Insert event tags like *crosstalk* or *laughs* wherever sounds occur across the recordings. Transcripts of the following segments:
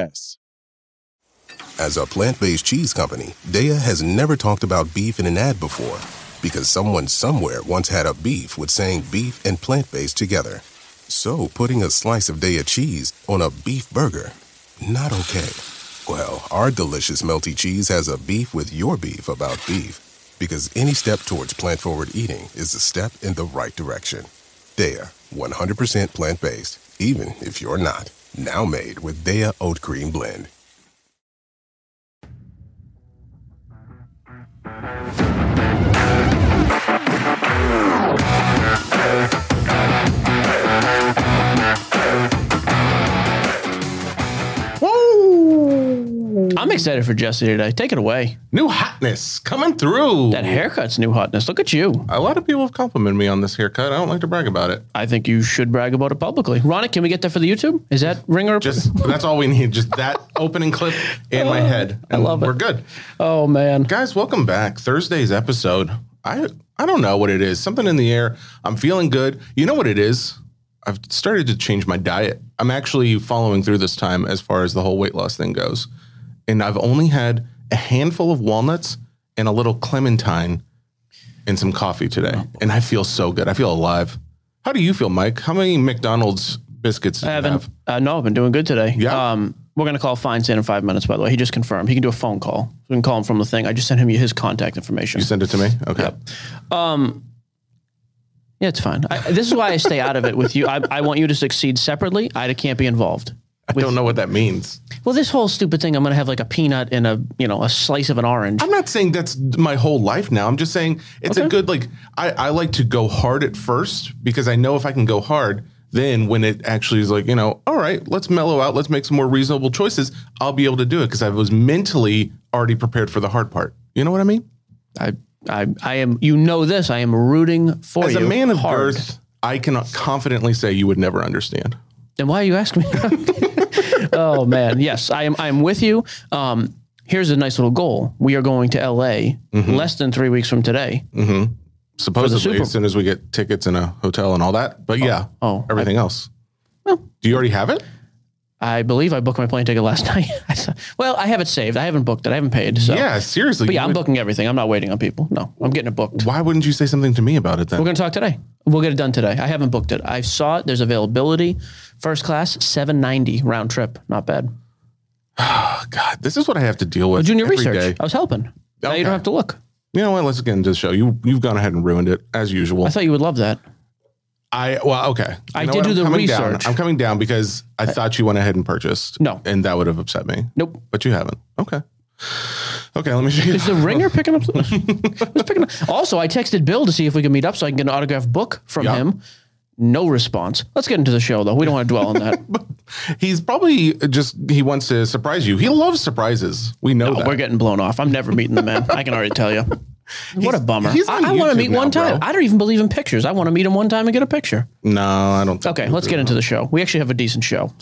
podcasts. As a plant based cheese company, Daiya has never talked about beef in an ad before because someone somewhere once had a beef with saying beef and plant based together. So putting a slice of Daiya cheese on a beef burger, not okay. Well, our delicious melty cheese has a beef with your beef about beef because any step towards plant forward eating is a step in the right direction. Daiya, 100% plant based, even if you're not. Now made with Daiya Oat Cream Blend. I'm excited for Jesse today. Take it away. New hotness coming through. That haircut's new hotness. Look at you. A lot of people have complimented me on this haircut. I don't like to brag about it. I think you should brag about it publicly. Ronak, can we get that for the YouTube? Is that ringer? Just that's all we need. Just that *laughs* opening clip in my oh, head. I love it. We're good. Oh man. Guys, welcome back. Thursday's episode. I I don't know what it is. Something in the air. I'm feeling good. You know what it is? I've started to change my diet. I'm actually following through this time as far as the whole weight loss thing goes. And I've only had a handful of walnuts and a little clementine and some coffee today. Oh, and I feel so good. I feel alive. How do you feel, Mike? How many McDonald's biscuits do I you haven't. have? Uh, no, I've been doing good today. Yeah? Um, we're gonna call Feinsand in five minutes. By the way, he just confirmed he can do a phone call. We can call him from the thing. I just sent him his contact information. You send it to me? Okay. Yeah, it's fine. I, this is why I stay out of it with you. I, I want you to succeed separately. I can't be involved. I don't know what that means. Well, this whole stupid thing. I'm gonna have like a peanut and a you know a slice of an orange. I'm not saying that's my whole life now. I'm just saying it's a good like I, I like to go hard at first because I know if I can go hard, then when it actually is like, you know, all right, let's mellow out, let's make some more reasonable choices, I'll be able to do it because I was mentally already prepared for the hard part. You know what I mean? I I I am. You know this. I am rooting for As you. a man of hard. girth, I can confidently say you would never understand. Then why are you asking me? *laughs* oh man, yes, I am. I am with you. Um, here's a nice little goal. We are going to LA Mm-hmm. less than three weeks from today. Supposedly, Super- as soon as we get tickets and a hotel and all that. But yeah, oh, everything else. do you already have it? I believe I booked my plane ticket last *laughs* night. Well, I have it saved. I haven't booked it. I haven't paid. So. Yeah, seriously. But yeah, I'm would- booking everything. I'm not waiting on people. No, I'm getting it booked. Why wouldn't you say something to me about it then? We're going to talk today. We'll get it done today. I haven't booked it. I saw it. There's availability. First class, 790 round trip. Not bad. Oh *sighs* God, this is what I have to deal with. Your research. day. I was helping. Now you don't have to look. You know what? Let's get into the show. You you've gone ahead and ruined it as usual. I thought you would love that. I well, okay. I You know did what? do I'm the coming down. research. I'm coming down because I uh, thought you went ahead and purchased. No. and that would have upset me. Nope. But you haven't. Okay. Okay. Let me show you. Is the *laughs* ringer picking up? Who's picking up? Also, I texted Bill to see if we could meet up so I can get an autographed book from Yeah. him. No response. Let's get into the show, though. We don't want to dwell on that. *laughs* He's probably just he wants to surprise you. He loves surprises. We know that. we're getting blown off. I'm never meeting the man. I can already tell you. What a bummer. he's on I, want to YouTube meet now, one time. bro. I don't even believe in pictures. I want to meet him one time and get a picture. no, I don't. think Okay, let's get into the show. We actually have a decent show.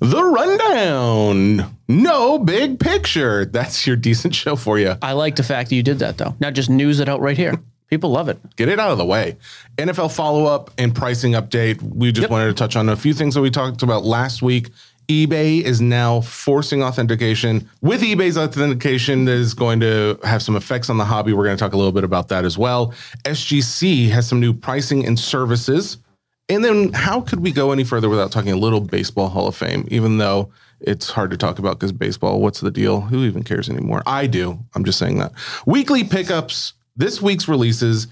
the rundown. No big picture. That's your decent show for you. I like the fact that you did that, though. Not just news it out right here. *laughs* People love it. get it out of the way. NFL follow up and pricing update. We just wanted to touch on a few things that we talked about last week. eBay is now forcing authentication. With eBay's authentication, that is going to have some effects on the hobby. We're going to talk a little bit about that as well. SGC has some new pricing and services. And then, how could we go any further without talking a little baseball Hall of Fame? Even though it's hard to talk about because baseball, what's the deal? Who even cares anymore? I do. I'm just saying that. Weekly pickups, this week's releases,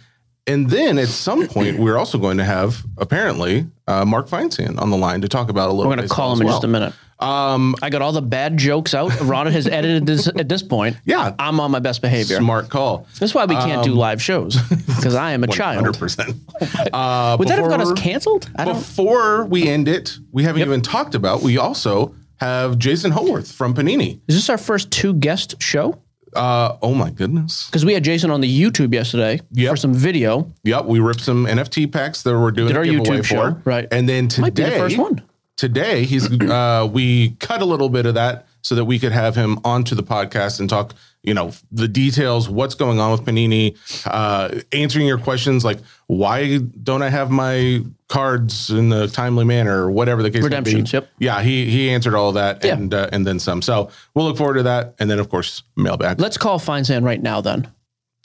and then at some point, we're also going to have apparently uh, Mark Feinsand on the line to talk about a little. We're going to call him in just a minute. Um, I got all the bad jokes out. Ron has edited this at this point. *laughs* Yeah. I'm on my best behavior. smart call. That's why we can't do live shows *laughs* because I am a child. Hundred percent. *laughs* Uh, Would that have got us canceled? I don't. Before we end it, we haven't even talked about. We also have Jason Howarth from Panini. Is this our first two guest show? Uh, oh my goodness. Because we had Jason on the YouTube yesterday Yep. for some video. Yep, we ripped some NFT packs that we're doing Did our YouTube show, for. right. And then today, Might be the first one. today he's uh, we cut a little bit of that so that we could have him onto the podcast and talk you know the details what's going on with panini uh, answering your questions like why don't i have my cards in the timely manner or whatever the case may be. Yep. yeah he he answered all of that Yeah. and uh, and then some so we'll look forward to that and then of course mailbag Let's call Feinsand right now then.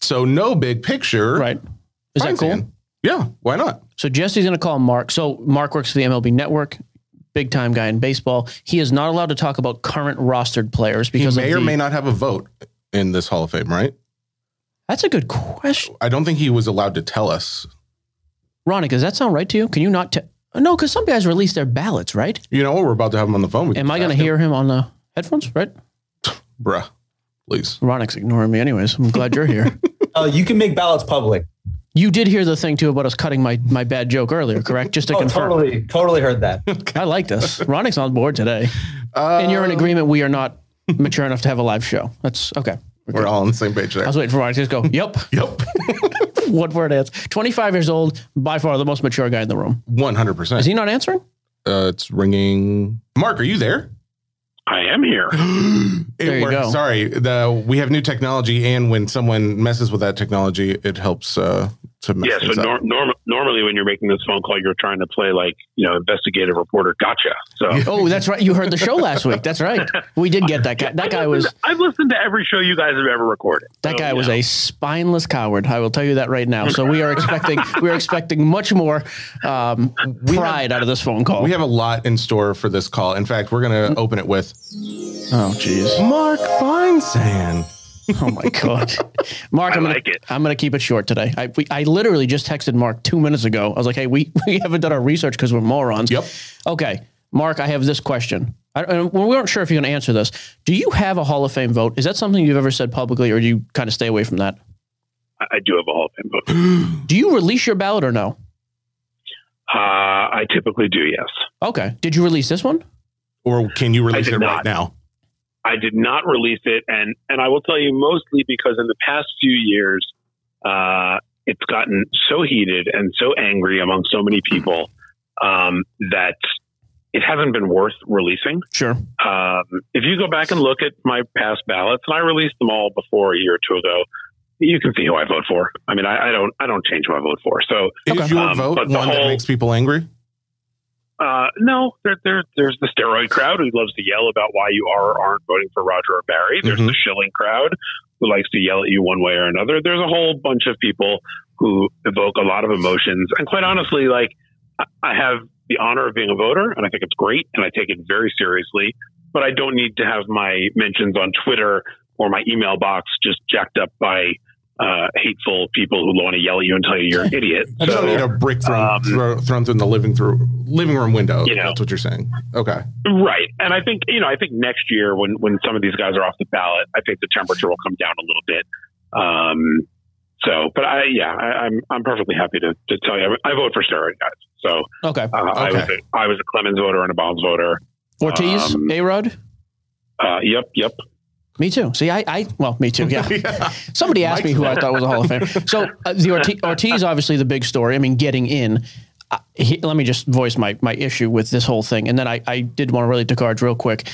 so no big picture Right. Is that cool? Yeah why not So Jesse's going to call Mark. So Mark works for the MLB Network, big time guy in baseball. He is not allowed to talk about current rostered players because he because may of or may not have a vote in this hall of fame right That's a good question. I don't think he was allowed to tell us. Ronnie, does that sound right to you? Can you not? T- no, because some guys release their ballots, right? You know, what? we're about to have him on the phone. We Am I going to hear him on the headphones? Right? bruh? Please. Ronak's ignoring me, anyways. I'm glad you're here. Oh, *laughs* you can make ballots public. You did hear the thing too about us cutting my my bad joke earlier, correct? Just to Oh, confirm. totally, totally heard that. *laughs* I like this. Ronak's on board today, and you're in agreement. We are not mature enough to have a live show. That's okay. We're all on the same page there. I was waiting for Ronak to just go. Yep. *laughs* Yep. *laughs* One word answer. 25 years old, by far the most mature guy in the room. One hundred percent. Is he not answering? Uh, it's ringing. Mark, are you there? I am here. *gasps* It There you worked. go. Sorry, the we have new technology, and when someone messes with that technology, it helps uh, to mess Yeah, so nor- norm- normally when you're making this phone call, you're trying to play like, you know, investigative reporter. Gotcha. So *laughs* Oh, that's right. You heard the show last week. That's right. *laughs* We did get that guy. That guy was I've listened to every show you guys have ever recorded. that So, guy was know. a spineless coward. I will tell you that right now. So we are expecting *laughs* we are expecting much more um, pride out of this phone call. we have a lot in store for this call. In fact, we're going to open it with oh, jeez. Mark Feinsand. *laughs* Oh my god, Mark. I I'm gonna, like it. I'm gonna keep it short today. I we, I literally just texted Mark two minutes ago. I was like, hey, we *laughs* we haven't done our research because we're morons. Yep. Okay, Mark, I have this question. I, and we weren't sure if you're going to answer this. Do you have a Hall of Fame vote? Is that something you've ever said publicly, or do you kind of stay away from that? I I do have a Hall of Fame vote. *gasps* Do you release your ballot or no? Uh, I typically do, yes. Okay. Did you release this one? Or can you release did it right now? I did not release it, and and I will tell you mostly because in the past few years, uh, it's gotten so heated and so angry among so many people um, that it hasn't been worth releasing. Sure. Um, if you go back and look at my past ballots, and I released them all before a year or two ago, you can see who I vote for. I mean, I, I don't I don't change who I vote for. So Is Okay. your Um, vote but one the that whole- makes people angry? Uh, no, there, there, there's the steroid crowd who loves to yell about why you are or aren't voting for Roger or Barry. There's Mhm. the shilling crowd who likes to yell at you one way or another. There's a whole bunch of people who evoke a lot of emotions. And quite honestly, like, I have the honor of being a voter and I think it's great and I take it very seriously, but I don't need to have my mentions on Twitter or my email box just jacked up by uh, hateful people who want to yell at you and tell you you're an idiot. *laughs* I don't need a brick thrown, um, throw, thrown through the living through living room window. You know. That's what you're saying. Okay. Right. And I think, you know, I think next year when, when some of these guys are off the ballot, I think the temperature will come down a little bit. Um, so, but I, yeah, I, I'm, I'm perfectly happy to, to tell you, I, I vote for steroid guys. So, Okay. uh, I was, a, I was a Clemens voter and a Bonds voter. Ortiz, um, A Rod? Uh, yep. Yep. Me too. See, I, I, well, me too. Yeah. *laughs* Somebody asked me who I thought was a Hall of Fame. So uh, the Ortiz, *laughs* Ortiz, obviously the big story. I mean, getting in. Uh, he, let me just voice my my issue with this whole thing, and then I I did want to relate to cards real quick.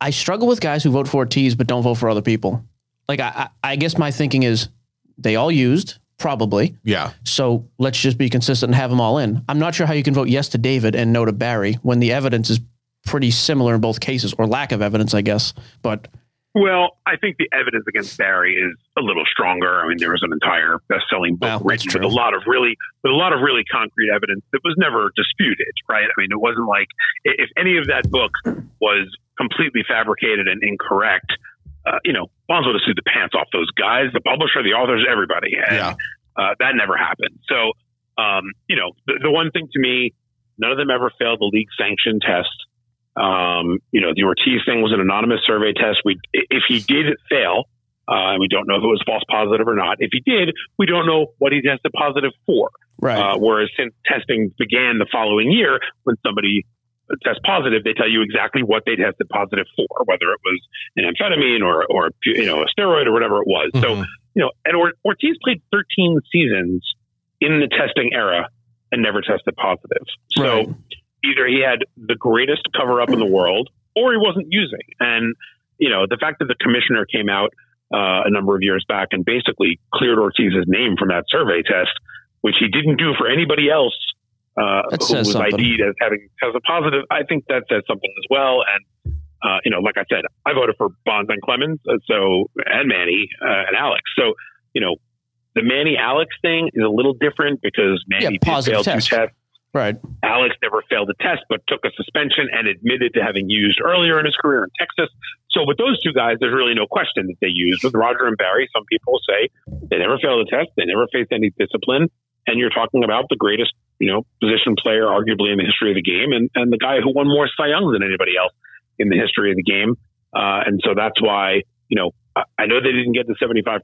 I struggle with guys who vote for Ortiz but don't vote for other people. Like I I, I guess my thinking is they all used probably. Yeah. So let's just be consistent and have them all in. I'm not sure how you can vote yes to David and no to Barry when the evidence is pretty similar in both cases, or lack of evidence, I guess. But Well, I think the evidence against Barry is a little stronger. I mean, there was an entire best-selling book that's written with a lot of really, with a lot of really concrete evidence that was never disputed. Right? I mean, it wasn't like if any of that book was completely fabricated and incorrect. Uh, you know, Bonds would have sued the pants off those guys, the publisher, the authors, everybody, and Yeah. uh, that never happened. So, um, you know, the, the one thing to me, none of them ever failed the league sanction test. Um, you know, the Ortiz thing was an anonymous survey test. We, if he did fail, uh, and we don't know if it was false positive or not. If he did, we don't know what he tested positive for. right. Uh, whereas since testing began the following year, when somebody tests positive, they tell you exactly what they tested positive for, whether it was an amphetamine or, or you know, a steroid or whatever it was. So, you know, and Or- Ortiz played 13 seasons in the testing era and never tested positive. So Right. Either he had the greatest cover up in the world or he wasn't using. And, you know, the fact that the commissioner came out uh, a number of years back and basically cleared Ortiz's name from that survey test, which he didn't do for anybody else uh, who was something. ID'd as having as a positive. I think that says something as well. And uh, you know, like I said, I voted for Bonds and Clemens, uh, so and Manny uh, and Alex. So you know, the Manny Alex thing is a little different because Manny Yeah, did fail test. two tests. Right. Alex never failed a test, but took a suspension and admitted to having used earlier in his career in Texas. So with those two guys, there's really no question that they used. With Roger and Barry, some people say they never failed a test, they never faced any discipline, and you're talking about the greatest, you know, position player arguably in the history of the game, and, and the guy who won more Cy Youngs than anybody else in the history of the game. Uh, and so that's why, you know, I, I know they didn't get the 75%,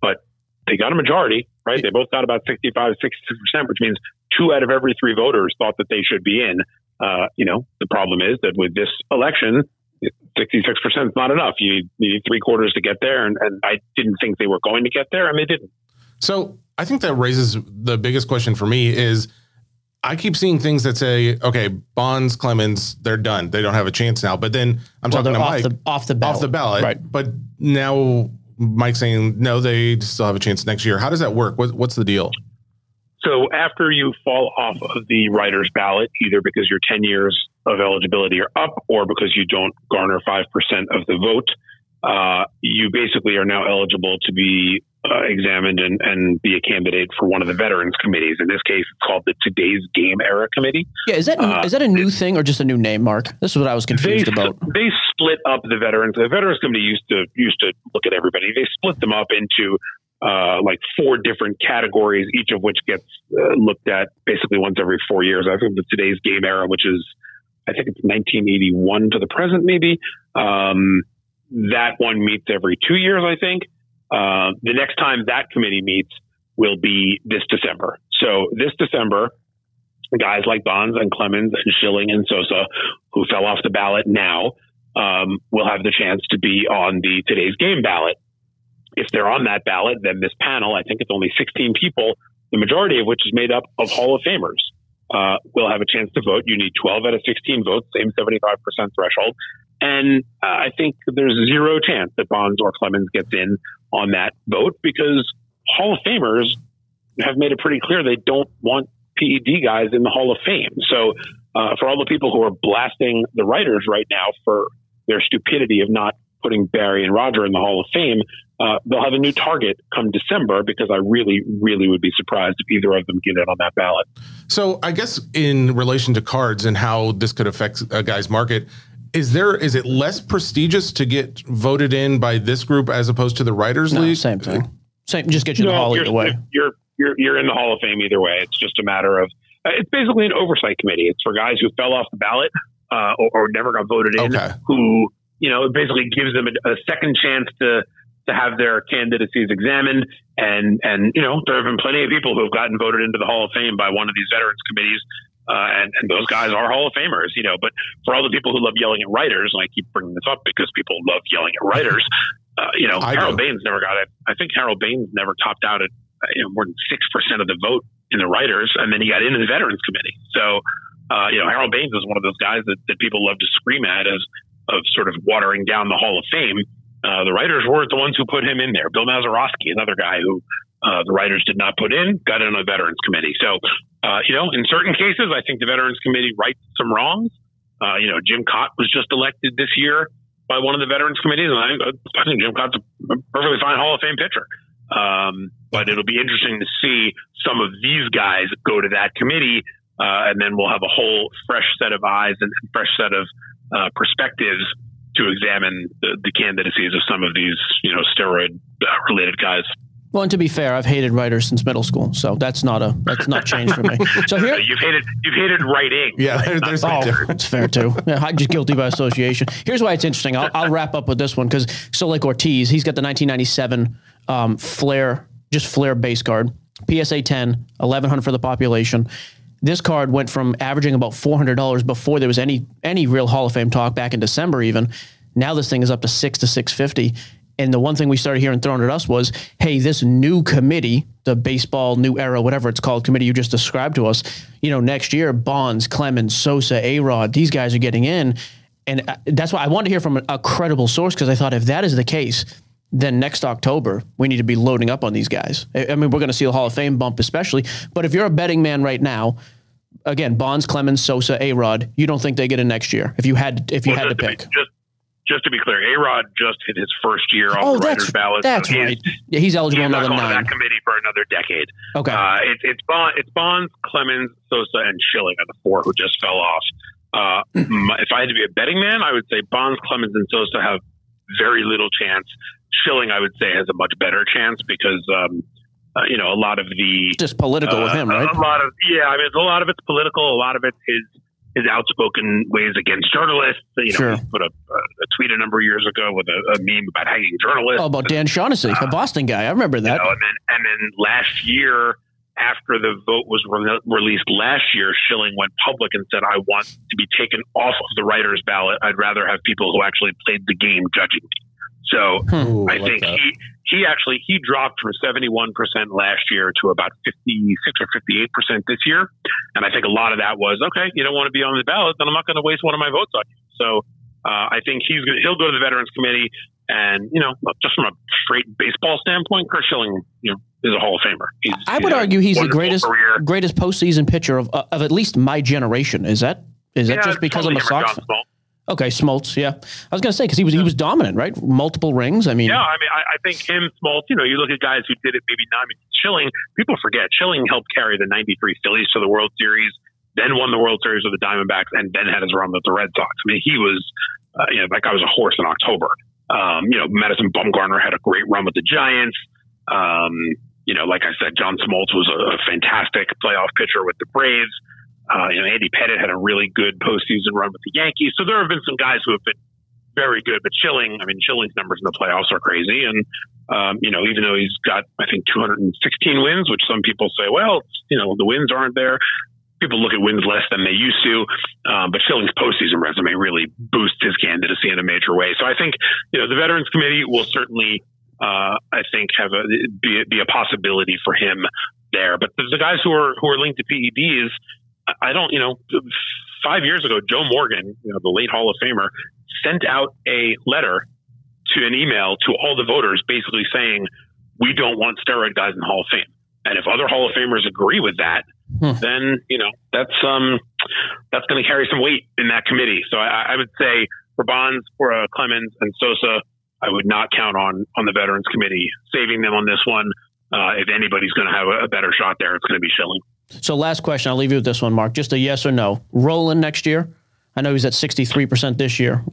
but they got a majority, right? They both got about 65, 66%, which means two out of every three voters thought that they should be in. Uh, you know, the problem is that with this election, 66% is not enough. You need three quarters to get there. And, and I didn't think they were going to get there, and they didn't. So I think that raises the biggest question for me is I keep seeing things that say, okay, Bonds, Clemens, they're done. They don't have a chance now. But then I'm Well, talking they're to off Mike the off the ballot. off the ballot. Right. But now Mike's saying no, they still have a chance next year. How does that work? What, what's the deal? So after you fall off of the writer's ballot, either because your 10 years of eligibility are up or because you don't garner 5% of the vote, uh, you basically are now eligible to be uh, examined and, and be a candidate for one of the veterans committees. In this case, it's called the Today's Game Era Committee. Yeah, is that Uh, is that a new thing or just a new name, Mark? This is what I was They, confused about. they split up the veterans. The veterans committee used to used to look at everybody. They split them up into uh, like four different categories, each of which gets uh, looked at basically once every four years. I think the today's game era, which is I think it's 1981 to the present, maybe. Um, that one meets every two years, I think. Uh, the next time that committee meets will be this December. So this December, guys like Bonds and Clemens and Schilling and Sosa, who fell off the ballot now, um, will have the chance to be on the today's game ballot. If they're on that ballot, then this panel, I think it's only 16 people, the majority of which is made up of Hall of Famers, uh, will have a chance to vote. You need 12 out of 16 votes, same 75% threshold. And uh, I think there's zero chance that Bonds or Clemens gets in on that vote because Hall of Famers have made it pretty clear they don't want PED guys in the Hall of Fame. So uh, for all the people who are blasting the writers right now for their stupidity of not putting Barry and Roger in the Hall of Fame, uh, they'll have a new target come December because I really, really would be surprised if either of them get in on that ballot. So I guess in relation to cards and how this could affect a guy's market, is there is it less prestigious to get voted in by this group as opposed to the Writers No, League? same thing. Same. Just get you in the hall either way. You're, you're you're in the Hall of Fame either way. It's just a matter of uh, it's basically an oversight committee. It's for guys who fell off the ballot uh, or, or never got voted in, Okay. who you know it basically gives them a, a second chance to to have their candidacies examined. And and you know there have been plenty of people who have gotten voted into the Hall of Fame by one of these veterans committees. Uh, and, and those guys are Hall of Famers, you know. But for all the people who love yelling at writers, and I keep bringing this up because people love yelling at writers, uh, you know, I Harold do. Baines never got it. I think Harold Baines never topped out at uh, you know, more than six percent of the vote in the writers, and then he got into the Veterans Committee. So, uh, you know, Harold Baines is one of those guys that, that people love to scream at as of sort of watering down the Hall of Fame. Uh, the writers weren't the ones who put him in there. Bill Mazeroski, another guy who uh, the writers did not put in, got in on the Veterans Committee. So, uh, you know, in certain cases, I think the Veterans Committee rights some wrongs. Uh, you know, Jim Kaat was just elected this year by one of the Veterans Committees, and I, I think Jim Kaat's a perfectly fine Hall of Fame pitcher. Um, but it'll be interesting to see some of these guys go to that committee, uh, and then we'll have a whole fresh set of eyes and fresh set of perspectives to examine the, the candidacies of some of these, you know, steroid uh, related guys. Well, and to be fair, I've hated writers since middle school, so that's not a that's not changed for me. *laughs* So here, you've hated you've hated writing. Yeah, there- there's a Oh, difference. that's fair too. Yeah, I'm just guilty by association. Here's why it's interesting. I'll, I'll wrap up with this one because so like Ortiz, he's got the 1997 um, Flair, just flare base guard, PSA 10, 1100 for the population. This card went from averaging about four hundred dollars before there was any any real Hall of Fame talk back in December. Even now, this thing is up to six to six fifty. And the one thing we started hearing thrown at us was, "Hey, this new committee, the baseball new era, whatever it's called, committee you just described to us, you know, next year, Bonds, Clemens, Sosa, A Rod, these guys are getting in." And uh, that's why I wanted to hear from a credible source because I thought if that is the case, then next October we need to be loading up on these guys. I, mean, we're going to see a Hall of Fame bump, especially. But if you're a betting man right now, again, Bonds, Clemens, Sosa, A Rod, you don't think they get in next year if you had if you Well, had to pick. be, just just to be clear, A Rod just hit his first year off Oh, the that's writers ballot. that's so he's- right. Yeah, he's eligible He's not another going to nine. that committee for another decade. Okay. Uh, it's it's Bond, it's Bonds, Clemens, Sosa, and Schilling are the four who just fell off. Uh, *clears throat* if I had to be a betting man, I would say Bonds, Clemens, and Sosa have very little chance. Schilling, I would say, has a much better chance because um, uh, you know a lot of the Just political with uh, him, right? A lot of yeah, I mean, a lot of it's political. A lot of it's his his outspoken ways against journalists. You know, Sure. he put a, a, a tweet a number of years ago with a, a meme about hanging journalists. Oh, about Dan Shaughnessy, a Boston guy. I remember that. You know, and then and then last year, after the vote was re- released last year, Schilling went public and said, "I want to be taken off of the writers' ballot. I'd rather have people who actually played the game judging me." So Ooh, I think that. he he actually he dropped from 71% last year to about 56 or 58% this year. And I think a lot of that was, okay, you don't want to be on the ballot, then I'm not going to waste one of my votes on you. So uh, I think he's gonna, he'll go to the Veterans Committee. And, you know, just from a straight baseball standpoint, Curt Schilling, you know, is a Hall of Famer. He's, I would had argue he's the greatest Career. greatest postseason pitcher of of at least my generation. Is that is that Yeah, just because I'm a totally Sox? John Smoltz. Okay, Smoltz. Yeah, I was gonna say because he was he was dominant, right? Multiple rings. I mean, Yeah, I mean, I, I think him, Smoltz, you know, you look at guys who did it maybe not. I mean, Schilling, people forget, Schilling helped carry the 93 Phillies to the World Series, then won the World Series with the Diamondbacks, and then had his run with the Red Sox. I mean, he was, uh, you know, that guy was a horse in October. Um, you know, Madison Bumgarner had a great run with the Giants. Um, you know, like I said, John Smoltz was a, a fantastic playoff pitcher with the Braves. Uh, you know, Andy Pettitte had a really good postseason run with the Yankees. So there have been some guys who have been very good, but Schilling, I mean, Schilling's numbers in the playoffs are crazy. And, um, you know, even though he's got, I think, 216 wins, which some people say, well, you know, the wins aren't there. People look at wins less than they used to. Um, but Schilling's postseason resume really boosts his candidacy in a major way. So I think, you know, the Veterans Committee will certainly, uh, I think, have a, be, be a possibility for him there. But the, the guys who are, who are linked to PEDs, I- don't, you know, five years ago, Joe Morgan, you know, the late Hall of Famer, sent out a letter to an email to all the voters basically saying, we don't want steroid guys in the Hall of Fame. And if other Hall of Famers agree with that, Hmm. then, you know, that's, um, that's going to carry some weight in that committee. So I, I would say for Bonds, for uh, Clemens and Sosa, I would not count on, on the Veterans Committee saving them on this one. Uh, if anybody's going to have a, a better shot there, it's going to be Schilling. So last question, I'll leave you with this one, Mark. Just a yes or no. Rolen next year. I know he's at sixty three percent this year.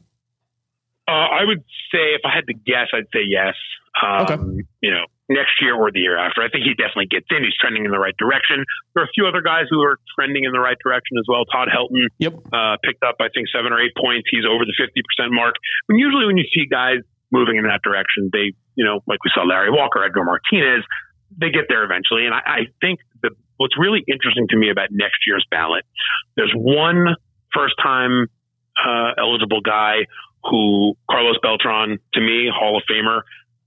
Uh, I would say if I had to guess, I'd say yes. Um, Okay. You know, next year or the year after. I think he definitely gets in. He's trending in the right direction. There are a few other guys who are trending in the right direction as well. Todd Helton Yep. uh, picked up, I think, seven or eight points. He's over the 50% mark. When usually when you see guys moving in that direction, they, you know, like we saw Larry Walker, Edgar Martinez, they get there eventually. And I, I think the, what's really interesting to me about next year's ballot, there's one first time uh, eligible guy who Carlos Beltran, to me, Hall of Famer,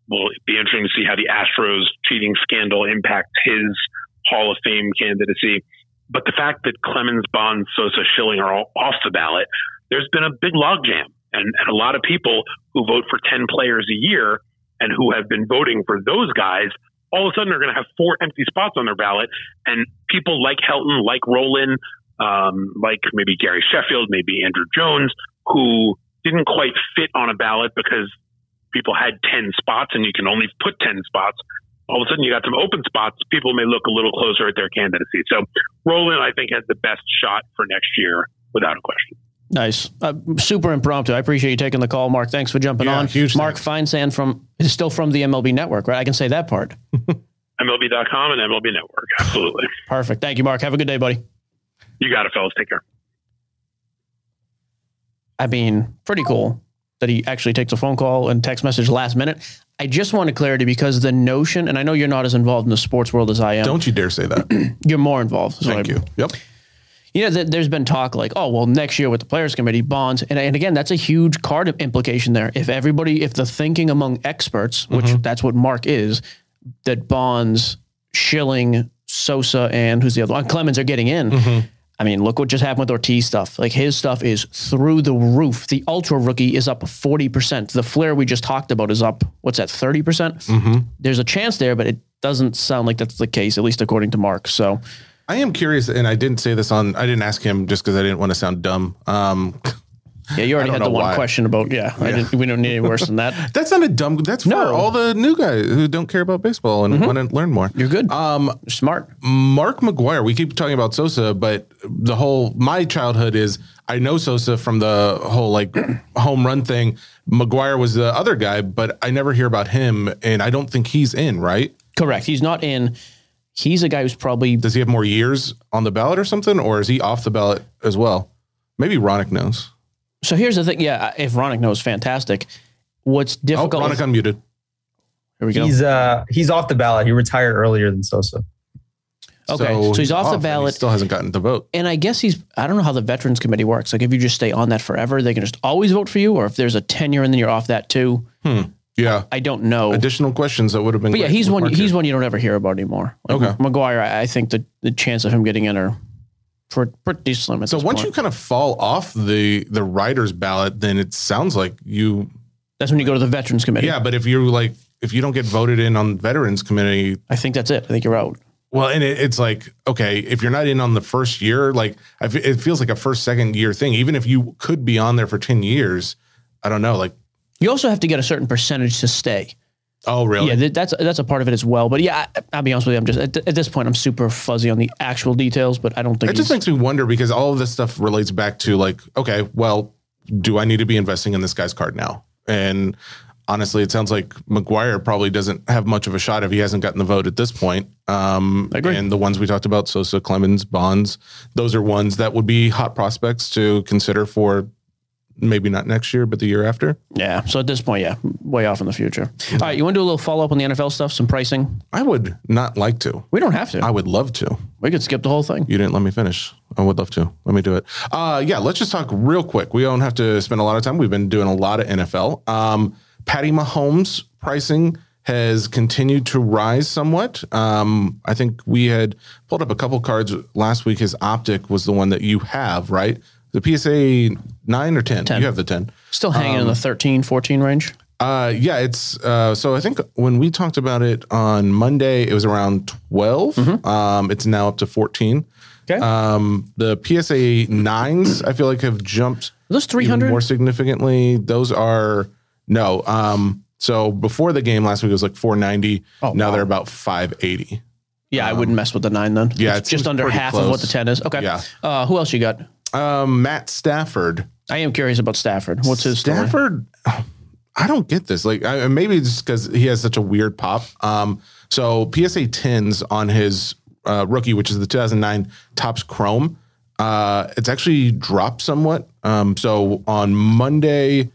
will be interesting to see how the Astros cheating scandal impacts his Hall of Fame candidacy. But the fact that Clemens, Bonds, Sosa, Schilling are all off the ballot, there's been a big logjam. And, and a lot of people who vote for 10 players a year and who have been voting for those guys all of a sudden they're going to have four empty spots on their ballot. And people like Helton, like Rolen, um, like maybe Gary Sheffield, maybe Andruw Jones, who didn't quite fit on a ballot because people had 10 spots and you can only put 10 spots. All of a sudden, you got some open spots. People may look a little closer at their candidacy. So, Rolen, I think, has the best shot for next year without a question. Nice. Uh, super impromptu. I appreciate you taking the call, Mark. Thanks for jumping Yeah, on. huge Mark Feinsand from is still from the MLB network, right? I can say that part. *laughs* MLB.com and MLB Network. Absolutely. Perfect. Thank you, Mark. Have a good day, buddy. You got it, fellas. Take care. I mean, pretty cool that he actually takes a phone call and text message last minute. I just wanted clarity because the notion, and I know you're not as involved in the sports world as I am. Don't you dare say that. *clears throat* You're more involved. Thank I- you. Yep. You know, th- there's been talk like, oh, well, next year with the players committee bonds, and, and again, that's a huge card implication there. If everybody, if the thinking among experts, which mm-hmm. that's what Mark is, that bonds, Schilling, Sosa, and who's the other one, Clemens are getting in. Mm-hmm. I mean, look what just happened with Ortiz stuff. Like his stuff is through the roof. The ultra rookie is up 40%. The Flair we just talked about is up, what's that, 30%? percent mm-hmm. There's a chance there, but it doesn't sound like that's the case, at least according to Mark. So, I am curious, and I didn't say this on. I didn't ask him just because I didn't want to sound dumb. Um, yeah, you already had the one why. question about, yeah, I didn't, we don't need any worse than that. that's not a dumb. That's for No. all the new guys who don't care about baseball and want to learn more. You're good. Um, Smart. Mark McGwire. We keep talking about Sosa, but the whole my childhood is I know Sosa from the whole like *clears throat* home run thing. McGwire was the other guy, but I never hear about him, and I don't think he's in. Right? Correct. He's not in. He's a guy who's probably Does he have more years on the ballot or something, or is he off the ballot as well? Maybe Ronak knows. So here's the thing. Yeah, if Ronak knows, fantastic. What's Oh, difficult? Ronak unmuted. here we go. He's uh he's off the ballot. He retired earlier than Sosa. Okay, so he's off the and he ballot. still hasn't gotten the vote. and I guess he's. I don't know how the Veterans Committee works. Like, if you just stay on that forever, they can just always vote for you, or if there's a tenure and then you're off that too. Yeah. I don't know. Additional questions that would have been. but yeah, he's one. He's one you don't ever hear about anymore. Like Okay. McGwire. I, think the the chance of him getting in are pr- pretty slim. At So once you kind of fall off the the writers ballot, then it sounds like you. that's when you go to the Veterans Committee. Yeah, but if you're like if you don't get voted in on veterans committee, I think that's it. I think you're out. well, and it, it's like okay, if you're not in on the first year, like it feels like a first second year thing. Even if you could be on there for ten years, I don't know. Like You also have to get a certain percentage to stay. oh really? Yeah, th- that's that's a part of it as well. But yeah, I, I'll be honest with you. I'm just at, at this point, I'm super fuzzy on the actual details. But I don't think It just makes me wonder because all of this stuff relates back to like, okay, well, do I need to be investing in this guy's card now? And honestly, it sounds like McGwire probably doesn't have much of a shot if he hasn't gotten the vote at this point. Um, I agree. And the ones we talked about, Sosa, Clemens, Bonds, those are ones that would be hot prospects to consider for maybe not next year, but the year after. Yeah. So at this point, yeah, way off in the future. All right, you want to do a little follow up on the NFL stuff, some pricing? I would not like to. We don't have to. I would love to. we could skip the whole thing. You didn't let me finish. I would love to. Let me do it. Uh, yeah, let's just talk real quick. We don't have to spend a lot of time. We've been doing a lot of NFL. Um, Patty Mahomes pricing has continued to rise somewhat. Um, I think we had pulled up a couple cards last week. His optic was the one that you have, right? The PSA 9 or 10? 10. You have the 10. Still hanging Um, in the 13, 14 range. Uh, yeah, it's uh, so I think when we talked about it on Monday, it was around 12. Um, it's now up to 14. Okay. Um, the PSA nines, I feel like have jumped Are those even 300? more significantly. Those are no. Um, so before the game last week, it was like 490. Oh, now wow. they're about 580. yeah, I wouldn't mess with the nine then. yeah, It's it just under half of what the 10 is. Okay. Yeah. Uh, who else you got? Um, Matt Stafford. I am curious about Stafford. What's his story? Stafford, *sighs* I don't get this. Like, I, maybe it's because he has such a weird pop. Um, so PSA tens on his uh, rookie, which is the 2009 Topps Chrome, uh, it's actually dropped somewhat. Um, so on Monday,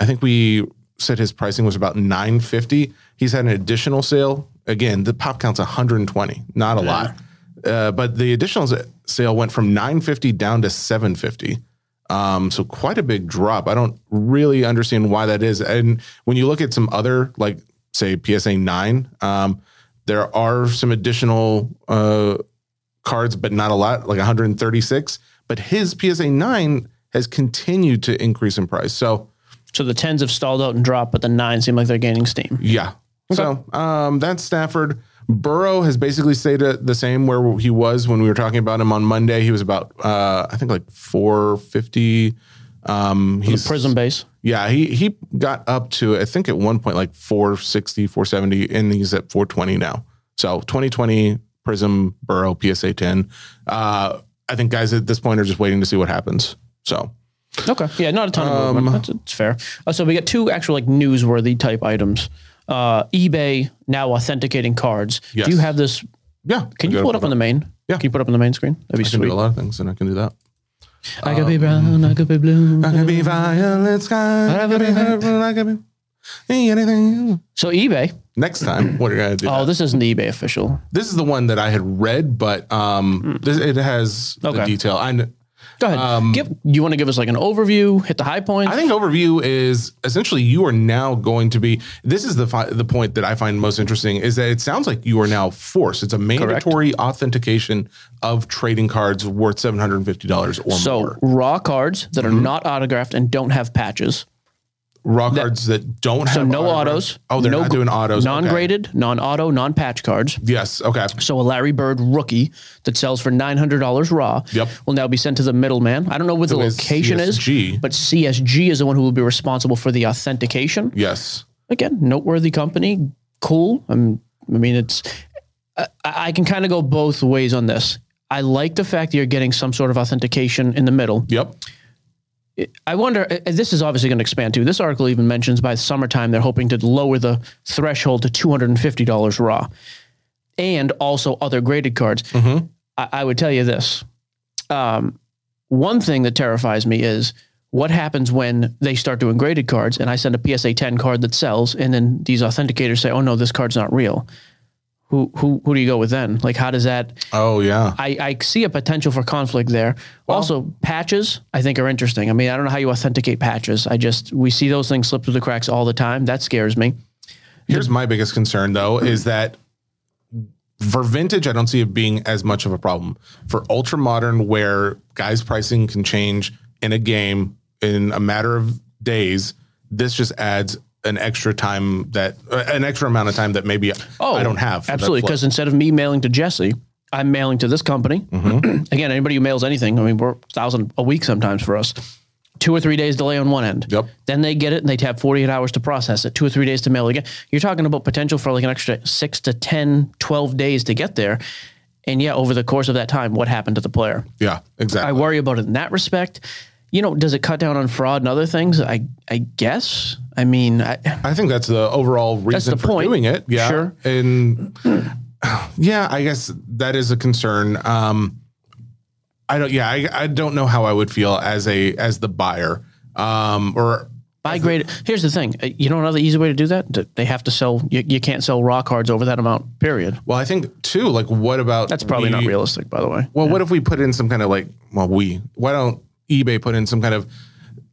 I think we said his pricing was about 950. He's had an additional sale. Again, the pop count's 120, not a lot. Uh, but the additional sale went from 950 down to 750. Um, so quite a big drop. I don't really understand why that is. And when you look at some other, like say PSA nine, um, there are some additional uh, cards, but not a lot, like 136. But his PSA nine has continued to increase in price. So So the 10s have stalled out and dropped, but the nines seem like they're gaining steam. yeah. So um, that's Stafford. Burrow has basically stayed at the same where he was when we were talking about him on Monday. He was about, uh, I think, like 450. Um, he's prism base. Yeah, he he got up to I think at one point like 460, 470, and he's at 420 now. So 2020 Prism Burrow PSA 10. Uh, I think guys at this point are just waiting to see what happens. So Okay. Yeah, not a ton of Um, movement. That's, that's fair. Uh, so we got two actual like newsworthy type items. Uh, eBay now authenticating cards. Yes. Do you have this? yeah, Can you pull it up on the main? Yeah. Can you put it up on the main screen? That'd be I can do a lot of things, and I can do that. I could be brown. I could be blue. I can be violet sky. I can be purple, I can be. Anything? So eBay. Next time, what are you gonna do? Oh, this isn't the eBay official. this is the one that I had read, but um, this, it has the. Okay. detail. I, Go ahead. give, you want to give us like an overview? Hit the high points. I think overview is essentially you are now going to be. This is the fi- the point that I find most interesting is that it sounds like you are now forced. It's a mandatory authentication of trading cards worth seven hundred and fifty dollars or so more. So raw cards that are Mm-hmm. not autographed and don't have patches. Raw cards that don't So have no autograph- autos. Oh, they're no not doing autos. Non-graded, non-auto, non-patch cards. Yes. Okay. So a Larry Bird rookie that sells for nine hundred dollars raw Yep. will now be sent to the middleman. I don't know what the is location CSG. is, but CSG is the one who will be responsible for the authentication. Yes. Again, noteworthy company, cool. Um, I mean, it's I, I can kind of go both ways on this. I like the fact that you're getting some sort of authentication in the middle. Yep. I wonder, this is obviously going to expand too. This article even mentions by summertime they're hoping to lower the threshold to $250 raw and also other graded cards. Mm-hmm. I, I would tell you this. Um, one thing that terrifies me is what happens when they start doing graded cards and I send a PSA 10 card that sells and then these authenticators say, oh no, this card's not real. Who, who, who do you go with then? Like, how does that, Oh yeah. I, I see a potential for conflict there. also, patches I think are interesting. I mean, I don't know how you authenticate patches. I just we see those things slip through the cracks all the time. That scares me. Here's my biggest concern though is that for vintage, I don't see it being as much of a problem. For ultra modern, where guys' pricing can change in a game in a matter of days, this just adds an extra time that uh, an extra amount of time that maybe I don't have. absolutely because instead of me mailing to Jesse, I'm mailing to this company. Mm-hmm. *clears throat* Again, anybody who mails anything, I mean, we're thousand a week sometimes for us. Two or three days delay on one end. Yep. Then they get it and they have 48 hours to process it, two or three days to mail again. You're talking about potential for like an extra six to 10, 12 days to get there. And yeah, over the course of that time, what happened to the player? yeah, exactly. I worry about it in that respect. You know, does it cut down on fraud and other things? I I guess. I mean, I, I think that's the overall reason the for point. doing it. Yeah. Sure. And *sighs* yeah, I guess that is a concern. Um, I don't. Yeah, I, I don't know how I would feel as a as the buyer. Um, or buy grade. Here's the thing. Uh, You know another easy way to do that? They have to sell. You, you can't sell raw cards over that amount. Period. well, I think too. Like, what about That's probably not realistic, by the way. Well, what if we put in some kind of like? Well, we. Why don't eBay put in some kind of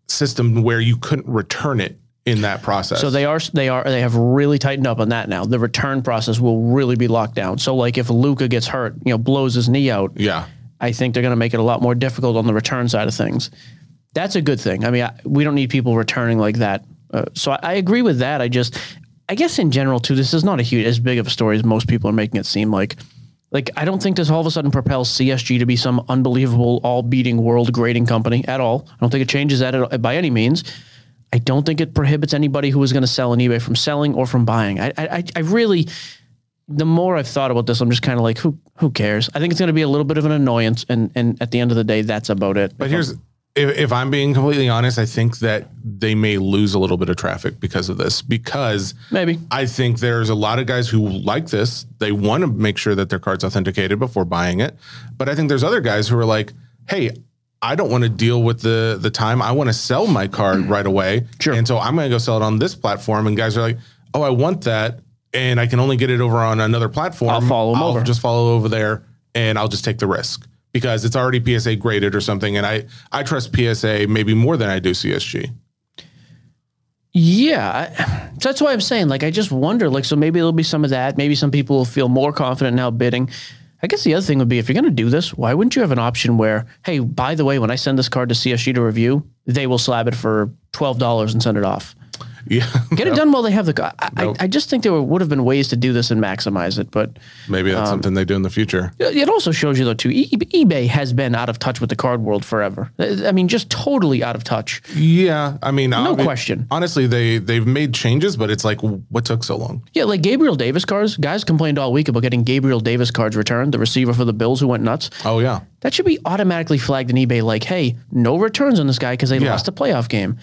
system where you couldn't return it in that process? So they are they are they have really tightened up on that now. The return process will really be locked down. So like if Luka gets hurt, you know, blows his knee out, Yeah. I think they're going to make it a lot more difficult on the return side of things. That's a good thing. I mean, I, we don't need people returning like that. Uh, so I, I agree with that. I just, I guess in general too, this is not a huge, as big of a story as most people are making it seem like. Like I don't think this all of a sudden propels CSG to be some unbelievable all-beating world grading company at all. I don't think it changes that at, by any means. I don't think it prohibits anybody who is going to sell on eBay from selling or from buying. I, I, I really, the more I've thought about this, I'm just kind of like, who, who cares? I think it's going to be a little bit of an annoyance, and and at the end of the day, that's about it. But here's if, if I'm being completely honest, I think that they may lose a little bit of traffic because of this. Because maybe I think there's a lot of guys who like this. They want to make sure that their card's authenticated before buying it. But I think there's other guys who are like, hey, I don't want to deal with the the time. I want to sell my card mm. right away. Sure. And so I'm going to go sell it on this platform. And guys are like, oh, I want that. And I can only get it over on another platform. I'll follow 'em I'll over. just follow over there and I'll just take the risk because it's already PSA graded or something. And I, I trust PSA maybe more than I do CSG. Yeah, *sighs* that's why I'm saying. Like, I just wonder. Like, so maybe there'll be some of that. Maybe some people will feel more confident now bidding. I guess the other thing would be if you're going to do this, why wouldn't you have an option where, hey, by the way, when I send this card to CSG to review, they will slab it for twelve dollars and send it off. Yeah. Get it done while they have the. I, Nope. I, I just think there would have been ways to do this and maximize it, but Maybe that's Um, something they do in the future. It also shows you though too. E- eBay has been out of touch with the card world forever. I mean, just totally out of touch. Yeah. I mean, No obvi- question. Honestly, they, they've made changes, but it's like, what took so long? Yeah, like Gabriel Davis cards. Guys complained all week about getting Gabriel Davis cards returned. The receiver for the Bills who went nuts. Oh, yeah. That should be automatically flagged in eBay. Like, hey, no returns on this guy because they Yeah. lost a playoff game.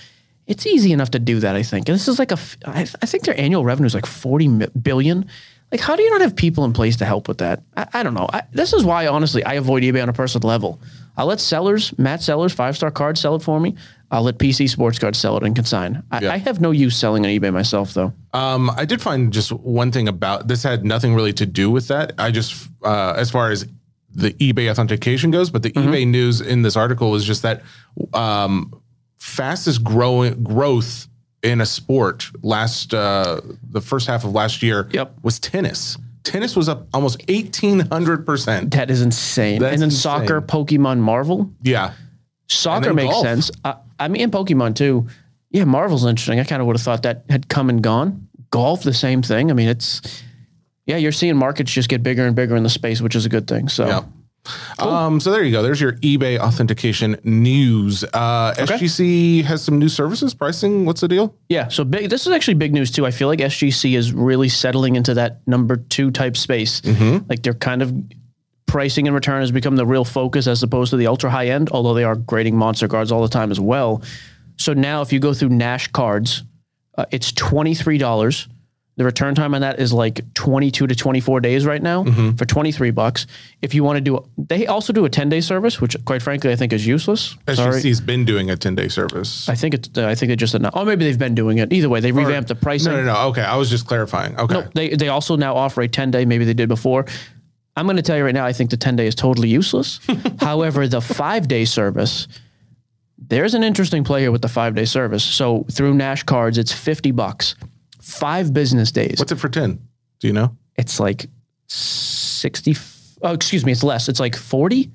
It's easy enough to do that. I think. And this is like a. f- I, I think their annual revenue is like forty mi- billion. Like, how do you not have people in place to help with that? I, I don't know. I, this is why, honestly, I avoid eBay on a personal level. I let sellers, Matt Sellers, five star card, sell it for me. I'll let PC Sports Cards sell it and consign. I, Yeah. I have no use selling on eBay myself, though. Um, I did find just one thing about this had nothing really to do with that. I just, uh, as far as the eBay authentication goes, but the eBay news in this article was just that um, fastest growing growth in a sport last uh, the first half of last year Yep. was tennis. Tennis was up almost eighteen hundred percent. That is insane. That's and then insane. soccer, Pokemon, Marvel. Yeah, Soccer makes golf. sense. I, I mean, and Pokemon too. Yeah, Marvel's interesting. I kind of would have thought that had come and gone. Golf, the same thing. I mean, it's yeah, you're seeing markets just get bigger and bigger in the space, which is a good thing. So yeah. Um, so there you go. There's your eBay authentication news. Uh, SGC has some new services pricing. What's the deal? Yeah, so big. This is actually big news too. I feel like SGC is really settling into that number two type space. Like they're kind of pricing and return has become the real focus as opposed to the ultra high end. Although they are grading monster cards all the time as well. So now, if you go through Nash cards, uh, it's twenty three dollars. The return time on that is like 22 to 24 days right now for 23 bucks. If you want to do, they also do a 10 day service, which quite frankly I think is useless. Sorry. SGC's been doing a 10 day service. I think it's. Uh, I think they just announced. Oh, maybe they've been doing it. Either way, they revamped the pricing. No, no, no. Okay, I was just clarifying. Okay. No, they they also now offer a 10 day. Maybe they did before. I'm going to tell you right now. I think the 10 day is totally useless. *laughs* However, the five day service, there's an interesting play here with the five day service. So through Nash Cards, it's 50 bucks, five business days. What's it for 10? Do you know? it's like 60. Oh, excuse me, it's less. It's like 40.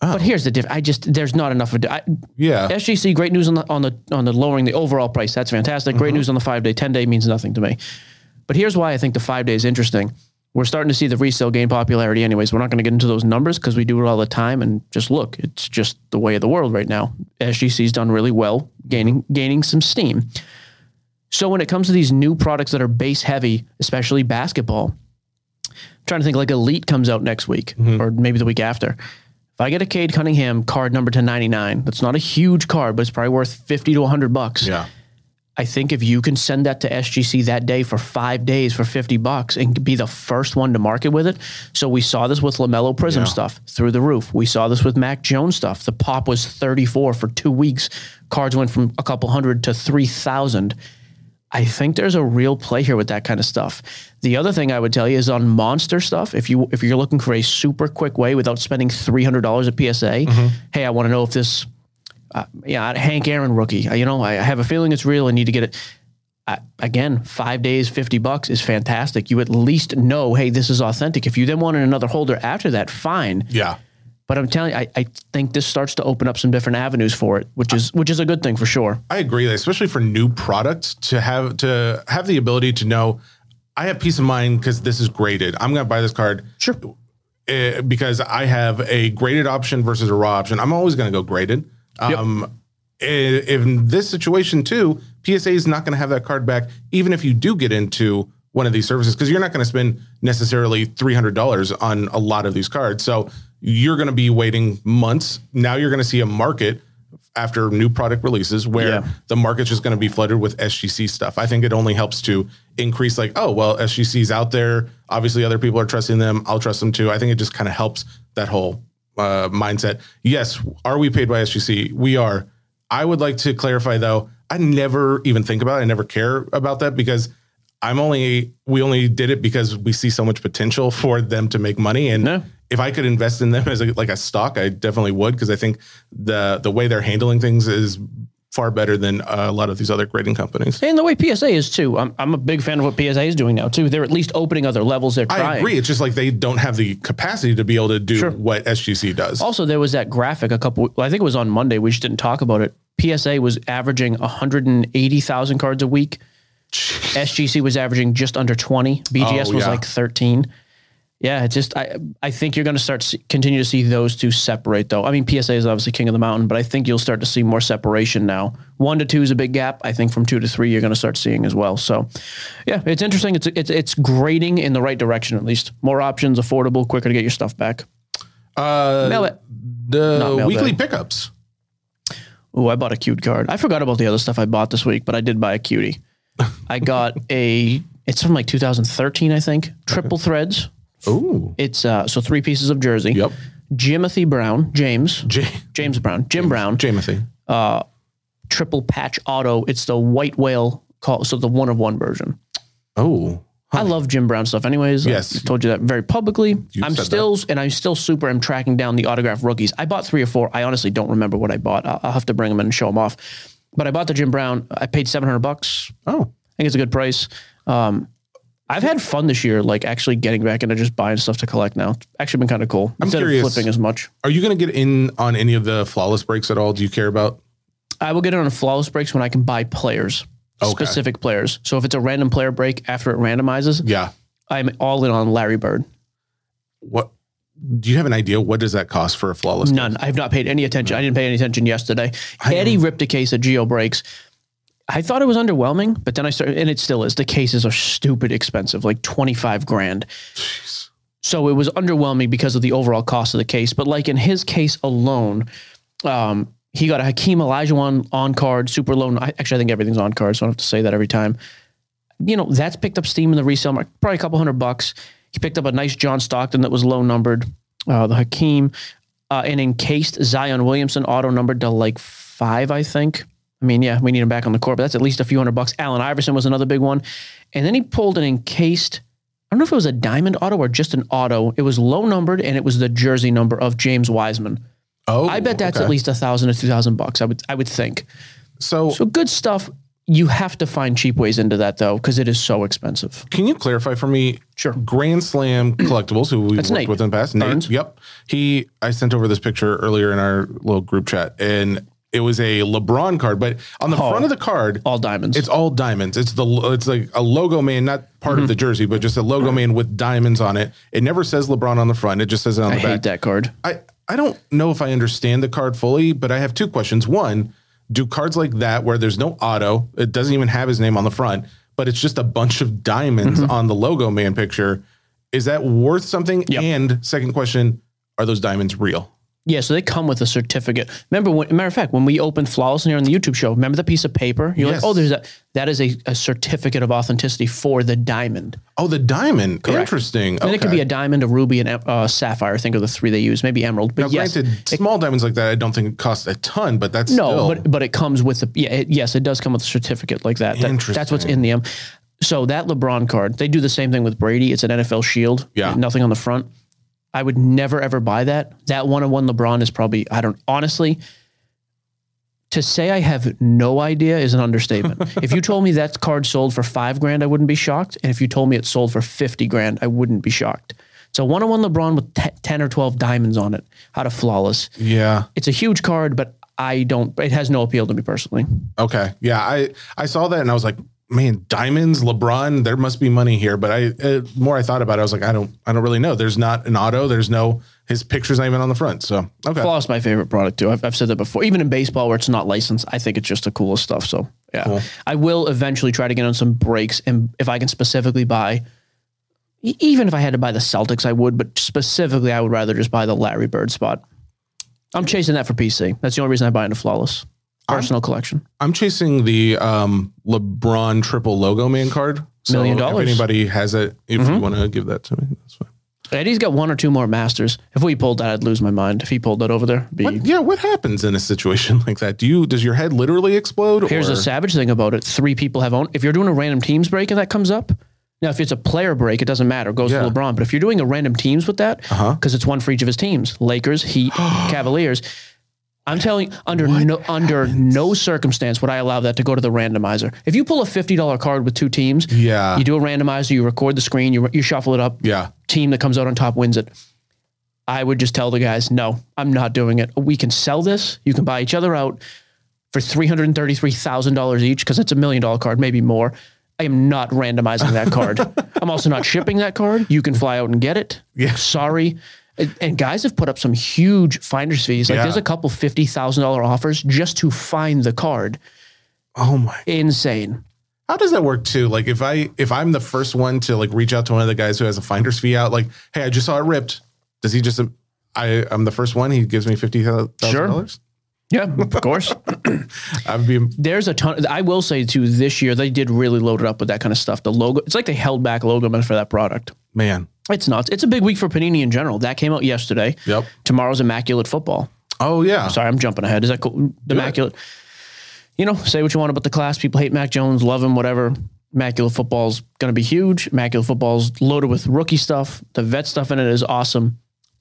But here's the difference. I just there's not enough of. I, Yeah. SGC, great news on the on the on the lowering the overall price. That's fantastic. Great mm-hmm. news on the five day, ten day means nothing to me. But here's why I think the five day is interesting. We're starting to see the resale gain popularity, anyways. We're not going to get into those numbers because we do it all the time. And just look, it's just the way of the world right now. SGC's done really well, gaining gaining some steam. So when it comes to these new products that are base heavy, especially basketball, I'm trying to think like Elite comes out next week mm-hmm. or maybe the week after. If I get a Cade Cunningham card number to 99, that's not a huge card, but it's probably worth 50 to 100 bucks. Yeah. I think if you can send that to SGC that day for five days for 50 bucks and be the first one to market with it. So we saw this with LaMelo Prism stuff through the roof. We saw this with Mac Jones stuff. The pop was 34 for two weeks. Cards went from a couple hundred to 3,000. I think there's a real play here with that kind of stuff. The other thing I would tell you is on monster stuff. If you if you're looking for a super quick way without spending three hundred dollars at PSA, hey, I want to know if this, uh, yeah, Hank Aaron rookie. uh, You know, I, I have a feeling it's real. I need to get it. I, again, five days, fifty bucks is fantastic. You at least know, hey, this is authentic. If you then wanted another holder after that, fine. Yeah. But I'm telling you, I, I think this starts to open up some different avenues for it, which is which is a good thing for sure. I agree, especially for new products to have to have the ability to know I have peace of mind because this is graded. I'm going to buy this card. Sure. uh, because I have a graded option versus a raw option. I'm always going to go graded. Um, i- In this situation too, PSA is not going to have that card back, even if you do get into one of these services, because you're not going to spend necessarily three hundred dollars on a lot of these cards. So you're going to be waiting months. Now you're going to see a market after new product releases where Yeah. the market's just going to be flooded with SGC stuff. I think it only helps to increase like, oh, well, SGC's out there. Obviously, other people are trusting them. I'll trust them too. I think it just kind of helps that whole uh, mindset. Yes, are we paid by SGC? We are. I would like to clarify though, I never even think about it. I never care about that because I'm only, we only did it because we see so much potential for them to make money. And No. If I could invest in them as a, like a stock, I definitely would because I think the the way they're handling things is far better than a lot of these other grading companies. And the way PSA is too. I'm, I'm a big fan of what PSA is doing now too. They're at least opening other levels. They're trying. I agree. It's just like they don't have the capacity to be able to do Sure. what SGC does. Also, there was that graphic a couple. I think it was on Monday. We just didn't talk about it. PSA was averaging 180,000 cards a week. SGC was averaging just under 20. BGS Oh, was like 13. Yeah, just I I think you're going to start see, continue to see those two separate though. I mean, PSA is obviously king of the mountain, but I think you'll start to see more separation now. One to two is a big gap. I think from two to three you're going to start seeing as well. So, yeah, it's interesting. It's it's it's grading in the right direction at least. More options, affordable, quicker to get your stuff back. Uh, Mail it. the mail weekly day. pickups. Oh, I bought a cute card. I forgot about the other stuff I bought this week, but I did buy a cutie. *laughs* I got a. It's from like 2013, I think. Triple threads. Ooh. It's uh so three pieces of jersey. Yep. Jimothy Brown, James, J- James Brown, Jim Brown, Jamothy. triple patch auto. It's the white whale call, so the one of one version. Oh, I love Jim Brown stuff. Anyways, Yes. I told you that very publicly. You've I'm still and I'm still super. I'm tracking down the autograph rookies. I bought three or four. I honestly don't remember what I bought. I'll, I'll have to bring them in and show them off. But I bought the Jim Brown. I paid 700 bucks. oh, I think it's a good price. Um, I've had fun this year, like actually getting back into just buying stuff to collect now. It's actually been kind of cool. I'm Instead curious. of flipping as much. are you going to get in on any of the flawless breaks at all? Do you care about? I will get in on flawless breaks when I can buy players, Okay. specific players. So if it's a random player break after it randomizes, Yeah. I'm all in on Larry Bird. What? Do you have an idea? What does that cost for a flawless? None. I have not paid any attention. I didn't pay any attention yesterday. Eddie ripped a case of Geo breaks. I thought it was underwhelming, but then I started, and it still is. The cases are stupid expensive, like 25 grand. So it was underwhelming because of the overall cost of the case. But like in his case alone, um, he got a Hakeem Olajuwon on card, super low. I, actually, I think everything's on card, so I don't have to say that every time. You know, that's picked up steam in the resale market, probably a couple hundred bucks. He picked up a nice John Stockton that was low numbered, uh, the Hakeem, uh, an encased Zion Williamson auto numbered to like five, I think. I mean, yeah, we need him back on the court, but that's at least a few hundred bucks. Allen Iverson was another big one. And then he pulled an encased, I don't know if it was a diamond auto or just an auto. It was low numbered and it was the jersey number of James Wiseman. Oh, I bet that's okay. at least a thousand to two thousand bucks. I would I would think. So, So good stuff. You have to find cheap ways into that though, because it is so expensive. can you clarify for me? Sure. Grand Slam *clears throat* Collectibles, who we've That's worked Nate with in the past. Nate. Yep. He. I sent over this picture earlier in our little group chat, and it was a LeBron card, but on the front of the card, All diamonds. It's all diamonds. It's the it's like a logo man, not part Mm-hmm. of the jersey, but just a logo man with diamonds on it. It never says LeBron on the front. It just says it on I the back. hate that card. I I don't know if I understand the card fully, but I have two questions. One, do cards like that where there's no auto, it doesn't even have his name on the front, but it's just a bunch of diamonds Mm-hmm. on the logo man picture, is that worth something? Yep. And second question, are those diamonds real? Yeah, so they come with a certificate. Remember, when, matter of fact, when we opened Flawless here on the YouTube show, remember the piece of paper? You're Yes. like, oh, there's a that is a, a certificate of authenticity for the diamond. Oh, the diamond. Correct. Interesting. And it could be a diamond, a ruby, and a uh, sapphire. I think are the three they use. Maybe emerald. But Now, yes, granted, small diamonds like that, I don't think it costs a ton, but that's no, still, but but it comes with a yeah. It, yes, it does come with a certificate like that. That- that's what's in the um. So that LeBron card, they do the same thing with Brady. It's an NFL shield. Yeah. nothing on the front. I would never ever buy that. That one on one LeBron is probably I don't honestly. To say I have no idea is an understatement. *laughs* if you told me that card sold for five grand, I wouldn't be shocked. And if you told me it sold for 50 grand, I wouldn't be shocked. So one on one LeBron with te- 10 or 12 diamonds on it, out of flawless. yeah. It's a huge card, but I don't, it has no appeal to me personally. Okay. Yeah. I, I saw that and I was like, man, diamonds, LeBron, there must be money here. But I, uh, more I thought about it, I was like, I don't, I don't really know. There's not an auto. There's no, his picture's not even on the front. So, okay. Flawless is my favorite product too. I've, I've said that before. Even in baseball where it's not licensed, I think it's just the coolest stuff. So yeah, Cool. I will eventually try to get on some breaks, and if I can specifically buy, even if I had to buy the Celtics, I would. But specifically, I would rather just buy the Larry Bird spot. I'm chasing that for PC. That's the only reason I buy into Flawless personal collection. I'm chasing the um, LeBron triple logo man card. So Million dollars. Mm-hmm. anybody has it, if you want to give that to me, that's fine. Eddie's got one or two more masters. If we pulled that, I'd lose my mind. If he pulled that over there, be What, yeah. What happens in a situation *laughs* like that? Do you, does your head literally explode? Here's or? the savage thing about it: three people have owned. If you're doing a random teams break and that comes up, now if it's a player break, it doesn't matter. It goes Yeah. to LeBron. But if you're doing a random teams with that, because Uh-huh. it's one for each of his teams: Lakers, Heat, *gasps* Cavaliers. I'm telling you, under no under no circumstance would I allow that to go to the randomizer. If you pull a fifty dollar card with two teams, Yeah. you do a randomizer, you record the screen, you you shuffle it up, Yeah. team that comes out on top wins it. I would just tell the guys, no, I'm not doing it. We can sell this. You can buy each other out for three hundred and thirty-three thousand dollars each because it's a million dollar card, maybe more. I am not randomizing that card. *laughs* I'm also not shipping that card. You can fly out and get it. Yeah. Sorry. And- guys have put up some huge finder's fees. Like Yeah. there's a couple fifty thousand dollar offers just to find the card. Oh my Insane. How does that work too? Like if I if I'm the first one to like reach out to one of the guys who has a finder's fee out, like, hey, I just saw it ripped. Does he just I I'm the first one. He gives me fifty thousand dollars. Yeah, of course. *laughs* I would be There's a ton. I will say too. This year they did really load it up with that kind of stuff. The logo. It's like they held back logo for that product. Man. It's nuts. It's a big week for Panini in general. That came out yesterday. Yep. Tomorrow's Immaculate Football. Oh yeah. Sorry, I'm jumping ahead. Is that cool? The Immaculate. you know, say what you want about the class. People hate Mac Jones, love him, whatever. Immaculate football's going to be huge. Immaculate football's loaded with rookie stuff. The vet stuff in it is awesome.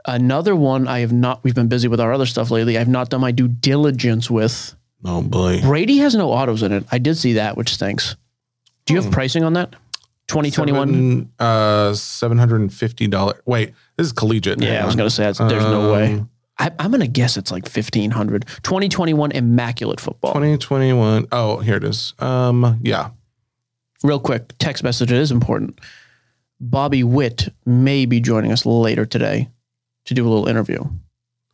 Another one I have not, we've been busy with our other stuff lately. I've not done my due diligence with. Oh boy. Brady has no autos in it. I did see that, which stinks. Do you have hmm. pricing on that? 2021? Seven, uh, seven hundred and fifty dollars. Wait, this is collegiate. Yeah, Hang I was on. to say that's, there's no way. Um, I, I'm going to guess it's like 1500. 2021 Immaculate Football. 2021. Oh, here it is. Um, yeah. Real quick, text message it is important. Bobby Witt may be joining us later today to do a little interview.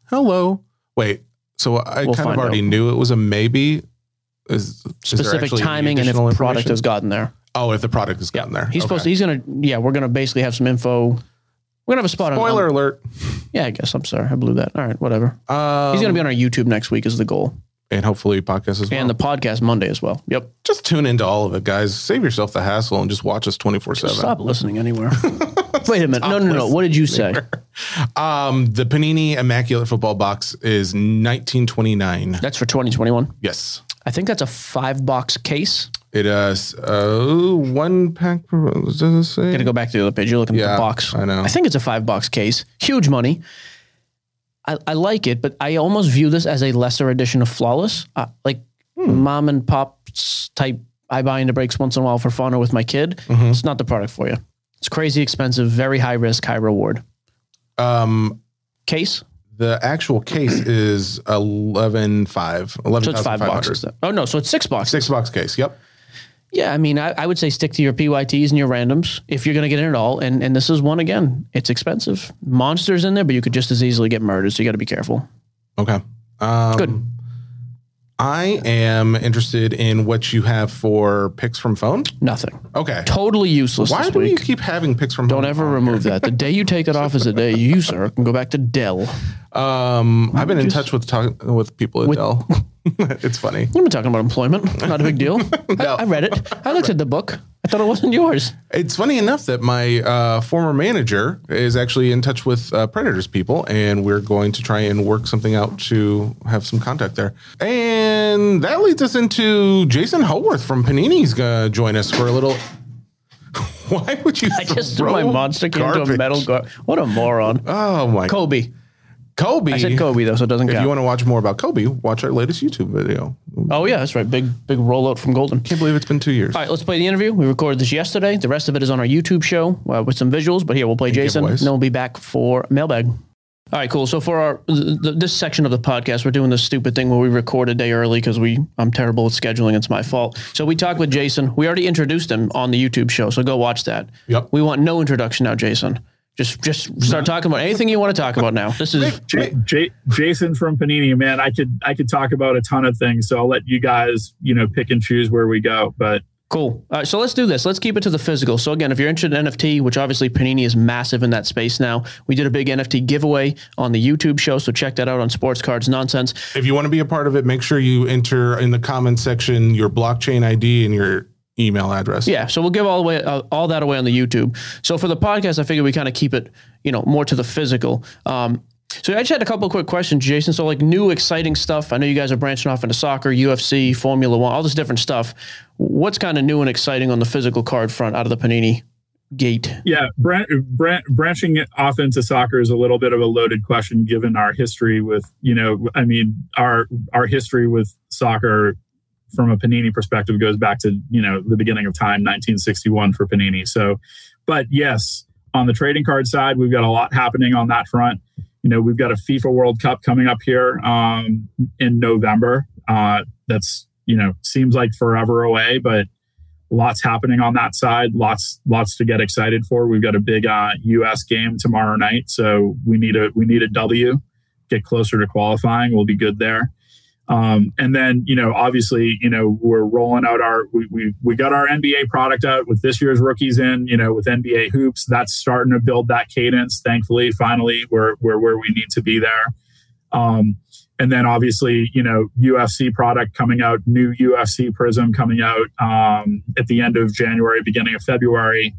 Hello. Wait. So I We'll kind of find already knew it was a maybe. Is, is there Specific actually any timing and if additional product information? has gotten there. Oh, if the product has gotten there. He's supposed to, he's going to, yeah, we're going to basically have some info. We're going to have a spot on Spoiler on. alert. Yeah, I guess. I'm sorry. I blew that. All right, whatever. Um, He's going to be on our YouTube next week, is the goal. and hopefully podcast as well. And the podcast Monday as well. Yep. just tune into all of it, guys. Save yourself the hassle and just watch us twenty four seven. Stop listening anywhere. *laughs* Wait a minute. No, no, no. What did you say? Um, the Panini Immaculate Football Box is nineteen twenty nine. That's for 2021. Yes. I think that's a five box case. It is uh, one pack. Per, does it say? Gotta go back to the other page. You're looking at the box. I know. I think it's a five box case. Huge money. I, I like it, but I almost view this as a lesser edition of Flawless. Uh, like Hmm. mom and pop's type. I buy into breaks once in a while for fun or with my kid. Mm-hmm. It's not the product for you. It's crazy expensive, very high risk, high reward. Um, Case. the actual case *clears throat* is eleven five. Eleven So it's five boxes. Oh no, so it's six boxes. Six box case. Yep. Yeah, I mean, I, I would say stick to your PYTs and your randoms if you're going to get in at all. And and this is one again. It's expensive. Monsters in there, but you could just as easily get murdered. So you got to be careful. Okay. Um, Good. I am interested in what you have for picks from phone. Nothing. Okay. Totally useless Why do you keep having picks from phone? Don't ever remove that. The day you take it off is the day you, sir, can go back to Dell. Um, I've been in touch with talk, with people at Dell. *laughs* *laughs* it's funny. We've been talking about employment. Not a big deal. *laughs* I, I read it. I looked at the book. I thought it wasn't yours. It's funny enough that my uh, former manager is actually in touch with uh, Predators people, and we're going to try and work something out to have some contact there. And that leads us into Jason Howarth from Panini's going to join us for a little. *laughs* Why would you? I just threw my monster into a metal guard. What a moron. Oh my! Kobe. Kobe. I said Kobe though, so it doesn't If count. you want to watch more about Kobe, watch our latest YouTube video. oh yeah, that's right. Big big rollout from Golden. Can't believe it's been two years. All right, let's play the interview. We recorded this yesterday. The rest of it is on our YouTube show uh, with some visuals. But here, we'll play Jason, and then we'll be back for mailbag. All right, cool. So for our th- th- this section of the podcast, we're doing this stupid thing where we record a day early because we I'm terrible at scheduling. It's my fault. So we talked with Jason. We already introduced him on the YouTube show, so go watch that. Yep. We want no introduction now, Jason. Just just start talking about anything you want to talk about now. This is J- J- Jason from Panini, man, I could I could talk about a ton of things. So I'll let you guys, you know, pick and choose where we go. But Cool. All right, so let's do this. Let's keep it to the physical. So again, if you're interested in NFT, which obviously Panini is massive in that space now, we did a big NFT giveaway on the YouTube show. So check that out on Sports Cards Nonsense. If you want to be a part of it, make sure you enter in the comment section your blockchain ID and your email address. Yeah, so we'll give all the way uh, all that away on the YouTube. So for the podcast, I figured we kind of keep it, you know, more to the physical. Um, so I just had a couple of quick questions, Jason. So like new exciting stuff. I know you guys are branching off into soccer, UFC, Formula One, all this different stuff. What's kind of new and exciting on the physical card front out of the Panini gate? yeah, bran- bran- branching it off into soccer is a little bit of a loaded question given our history with, you know, I mean, our our history with soccer from a Panini perspective goes back to, you know, the beginning of time, 1961 for Panini. So, but yes, on the trading card side, we've got a lot happening on that front. You know, we've got a FIFA World Cup coming up here um, in November. Uh, that's you know seems like forever away, but lots happening on that side. Lots lots to get excited for. We've got a big uh, U.S. game tomorrow night, so we need a we need a W. Get closer to qualifying. We'll be good there. Um, and then, you know, obviously, you know, we're rolling out our, we, we, we got our NBA product out with this year's rookies in, you know, with NBA hoops, that's starting to build that cadence. Thankfully, finally, we're, we're where we need to be there. Um, and then obviously, you know, UFC product coming out, new UFC Prism coming out um, at the end of January, beginning of February,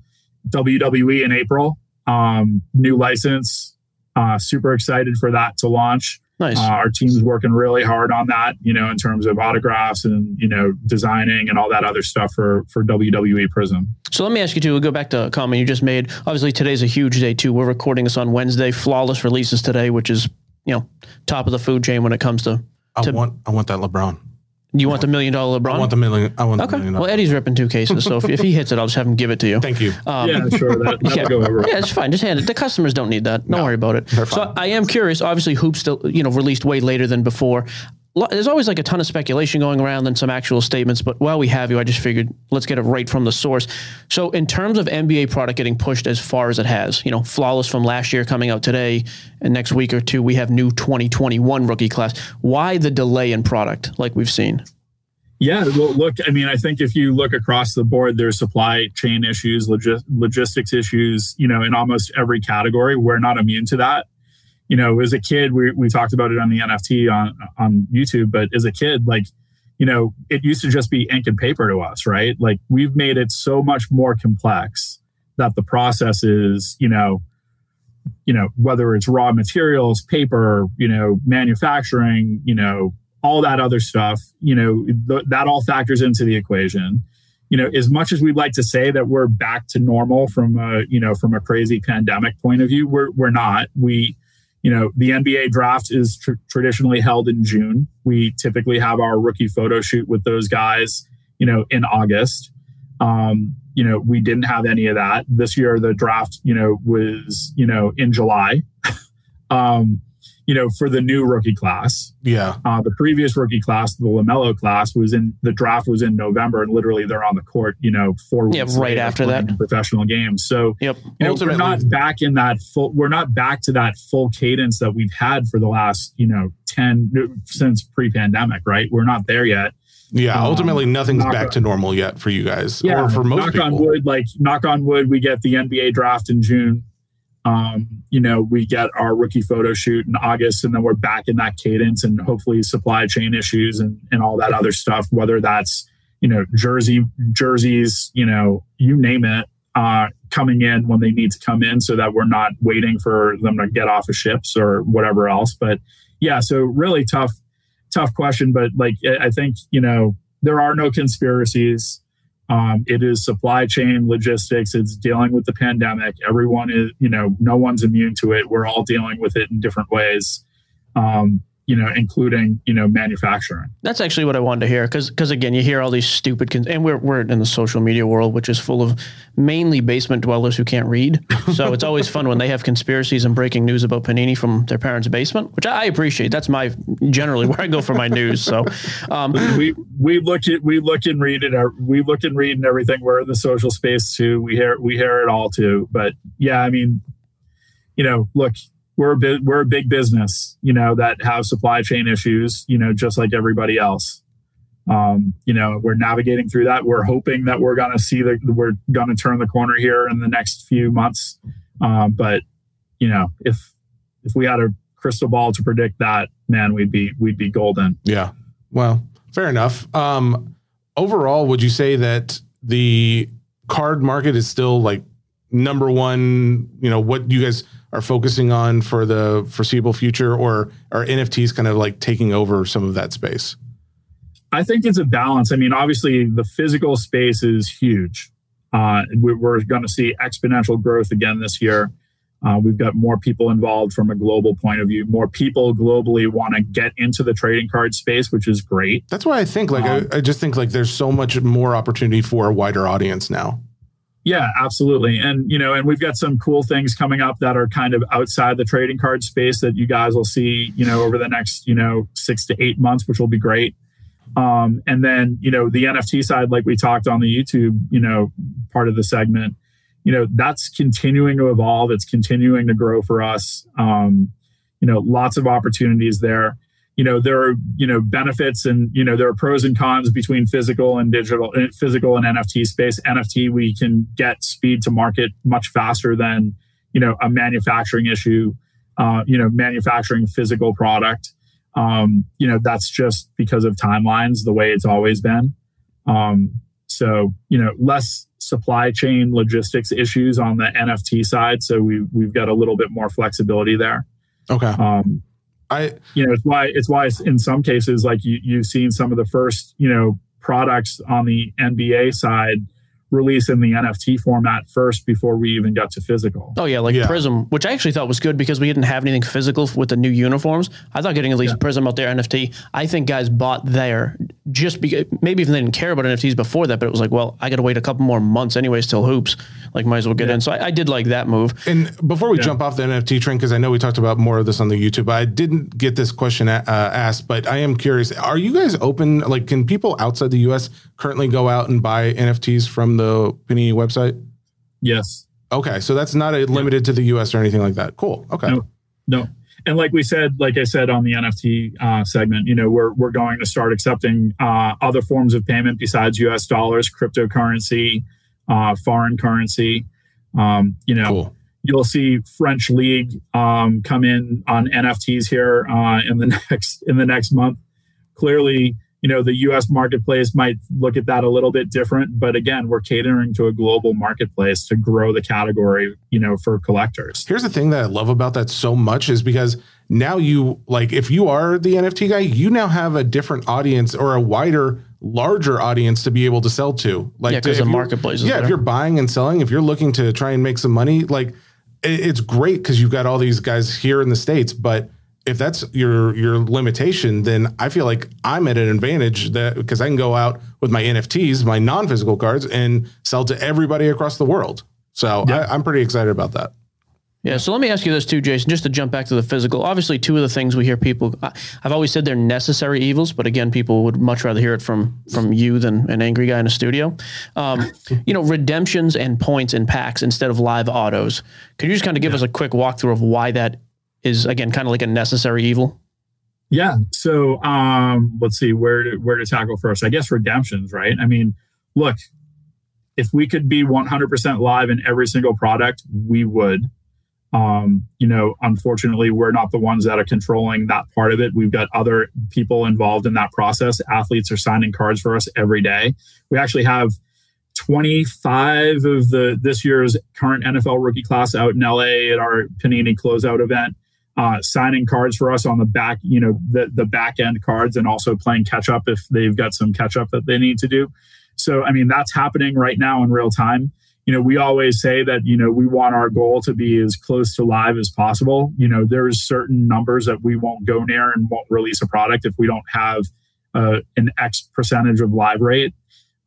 WWE in April, um, new license. Uh, super excited for that to launch. Nice. Uh, our team's working really hard on that, you know, in terms of autographs and you know designing and all that other stuff for for WWE Prism. So let me ask you too. We'll go back to a comment you just made. Obviously, today's a huge day too. We're recording this on Wednesday. Flawless releases today, which is you know top of the food chain when it comes to. I to want I want that LeBron. You want the million dollar LeBron? I want the million. I want the okay. million. Well, Eddie's ripping two cases, so if, if he hits it, I'll just have him give it to you. Thank you. Um, yeah, sure, that, that'll *laughs* yeah. go over. Yeah, it's fine. Just hand it. The customers don't need that. Don't worry about it. So I am curious. Obviously, hoops still you know released way later than before. There's always like a ton of speculation going around than some actual statements. But while we have you, I just figured let's get it right from the source. So in terms of NBA product getting pushed as far as it has, you know, flawless from last year coming out today, and next week or two we have new 2021 rookie class. Why the delay in product like we've seen? Yeah, well, look, I mean, I think if you look across the board, there's supply chain issues, logi- logistics issues, you know, in almost every category. We're not immune to that. You know, as a kid, we, we talked about it on the NFT on, on YouTube, but as a kid, like, you know, it used to just be ink and paper to us, right? Like, we've made it so much more complex that the process is, you know, you know, whether it's raw materials, paper, you know, manufacturing, you know, all that other stuff, you know, th- that all factors into the equation. You know, as much as we'd like to say that we're back to normal from a, you know, from a crazy pandemic point of view, we're we're not. We, you know, the NBA draft is tr- traditionally held in June. We typically have our rookie photo shoot with those guys, you know, in August. Um, you know, we didn't have any of that this year. The draft, you know, was you know in July. *laughs* um, you know, for the new rookie class. Yeah. Uh, the previous rookie class, the Lamelo class, was in the draft was in November, and literally they're on the court, you know, four Yeah, weeks right after that. professional games. So Yep. you know, we're Ultimately- not back in that full. We're not back to that full cadence that we've had for the last, you know, ten since pre-pandemic. Right, we're not there yet. Yeah. Um, Ultimately, nothing's back on- to normal yet for you guys, Yeah, or for most knock people. on wood. Like knock on wood, we get the NBA draft in June. Um, you know, we get our rookie photo shoot in August, and then we're back in that cadence, and hopefully supply chain issues and and all that other stuff. Whether that's you know jersey jerseys, you know, you name it, uh, coming in when they need to come in, so that we're not waiting for them to get off of ships or whatever else. But yeah, so really tough, tough question. But like I I think you know there are no conspiracies. Um, it is supply chain logistics. It's dealing with the pandemic. Everyone is, you know, no one's immune to it. We're all dealing with it in different ways, um, you know, including, you know, manufacturing. That's actually what I wanted to hear because because again, you hear all these stupid and we're we're in the social media world, which is full of mainly basement dwellers who can't read. *laughs* So it's always fun when they have conspiracies and breaking news about Panini from their parents' basement, which I appreciate. That's my generally where I go for my news. So um, *laughs* we we look at we look and read it. We look and read and everything. We're in the social space too. We hear we hear it all too. But yeah, I mean, you know, look, we're a bit, we're a big business, you know, that have supply chain issues, you know, just like everybody else. Um, you know, we're navigating through that. We're hoping that we're to see the we're to turn the corner here in the next few months. Um, but you know, if if we had a crystal ball to predict that, man, we'd be we'd be golden. Yeah. Well, fair enough. Um, overall, would you say that the card market is still like number one? You know, what you guys are focusing on for the foreseeable future, or are NFTs kind of like taking over some of that space? I think it's a balance. I mean, obviously, the physical space is huge. Uh, we- we're going to see exponential growth again this year. Uh, we've got more people involved from a global point of view. More people globally want to get into the trading card space, which is great. That's why I think like Um, I, I just think like there's so much more opportunity for a wider audience now. Yeah, absolutely. And you know, and we've got some cool things coming up that are kind of outside the trading card space that you guys will see, you know, over the next, you know, 6 to 8 months, which will be great. Um and then, you know, the NFT side like we talked on the YouTube, you know, part of the segment, you know, that's continuing to evolve, it's continuing to grow for us. Um you know, lots of opportunities there you know there are you know benefits and you know there are pros and cons between physical and digital uh, physical and nft space. Nft we can get speed to market much faster than you know a manufacturing issue uh, you know manufacturing physical product. Um, you know that's just because of timelines the way it's always been. Um, so you know less supply chain logistics issues on the nft side so we, we've got a little bit more flexibility there. Okay. um, I you know it's why it's why in some cases like you you've seen some of the first you know products on the NBA side release in the NFT format first before we even got to physical. Oh yeah, like Yeah. Prism, which I actually thought was good because we didn't have anything physical with the new uniforms. I thought getting at least Prism out there NFT. I think guys bought there just because maybe even they didn't care about NFTs before that, but it was like, well, I got to wait a couple more months anyways till hoops. Like, might as well get in. So I, I did like that move. And before we jump off the NFT train, because I know we talked about more of this on the YouTube, I didn't get this question uh, asked, but I am curious: Are you guys open? Like, can people outside the U.S. currently go out and buy NFTs from the Panini website? Yes. Okay, so that's not a, limited to the U.S. or anything like that. Cool. Okay. No. No. And like we said, like I said on the NFT uh, segment, you know, we're we're going to start accepting uh, other forms of payment besides U.S. dollars, cryptocurrency, uh, foreign currency. Um, you know, Cool. you'll see French league um, come in on NFTs here uh, in the *laughs* next in the next month. Clearly, you know the U.S. marketplace might look at that a little bit different, but again, we're catering to a global marketplace to grow the category. You know, for collectors. Here's the thing that I love about that so much is because now you like if you are the NFT guy, you now have a different audience or a wider, larger audience to be able to sell to. Like Yeah, 'cause if the marketplace is Yeah, if you're buying and selling, if you're looking to try and make some money, like it- it's great because you've got all these guys here in the states. But if that's your your limitation, then I feel like I'm at an advantage that because I can go out with my NFTs, my non-physical cards, and sell to everybody across the world. So I, I'm pretty excited about that. Yeah. So let me ask you this too, Jason, just to jump back to the physical. Obviously, two of the things we hear people, I- I've always said they're necessary evils, but again, people would much rather hear it from from you than an angry guy in a studio. Um, *laughs* you know, redemptions and points and packs instead of live autos. Could you just kind of give us a quick walkthrough of why that is again kind of like a necessary evil? Yeah. So um, let's see where to, where to tackle first. I guess redemptions, right? I mean, look, if we could be 100% live in every single product, we would. Um, you know, unfortunately, we're not the ones that are controlling that part of it. We've got other people involved in that process. Athletes are signing cards for us every day. We actually have 25 of the this year's current NFL rookie class out in LA at our Panini closeout event uh, signing cards for us on the back, you know, the the back end cards, and also playing catch up if they've got some catch up that they need to do. So, I mean, that's happening right now in real time. You know, we always say that you know we want our goal to be as close to live as possible. You know, there's certain numbers that we won't go near and won't release a product if we don't have uh, an X percentage of live rate.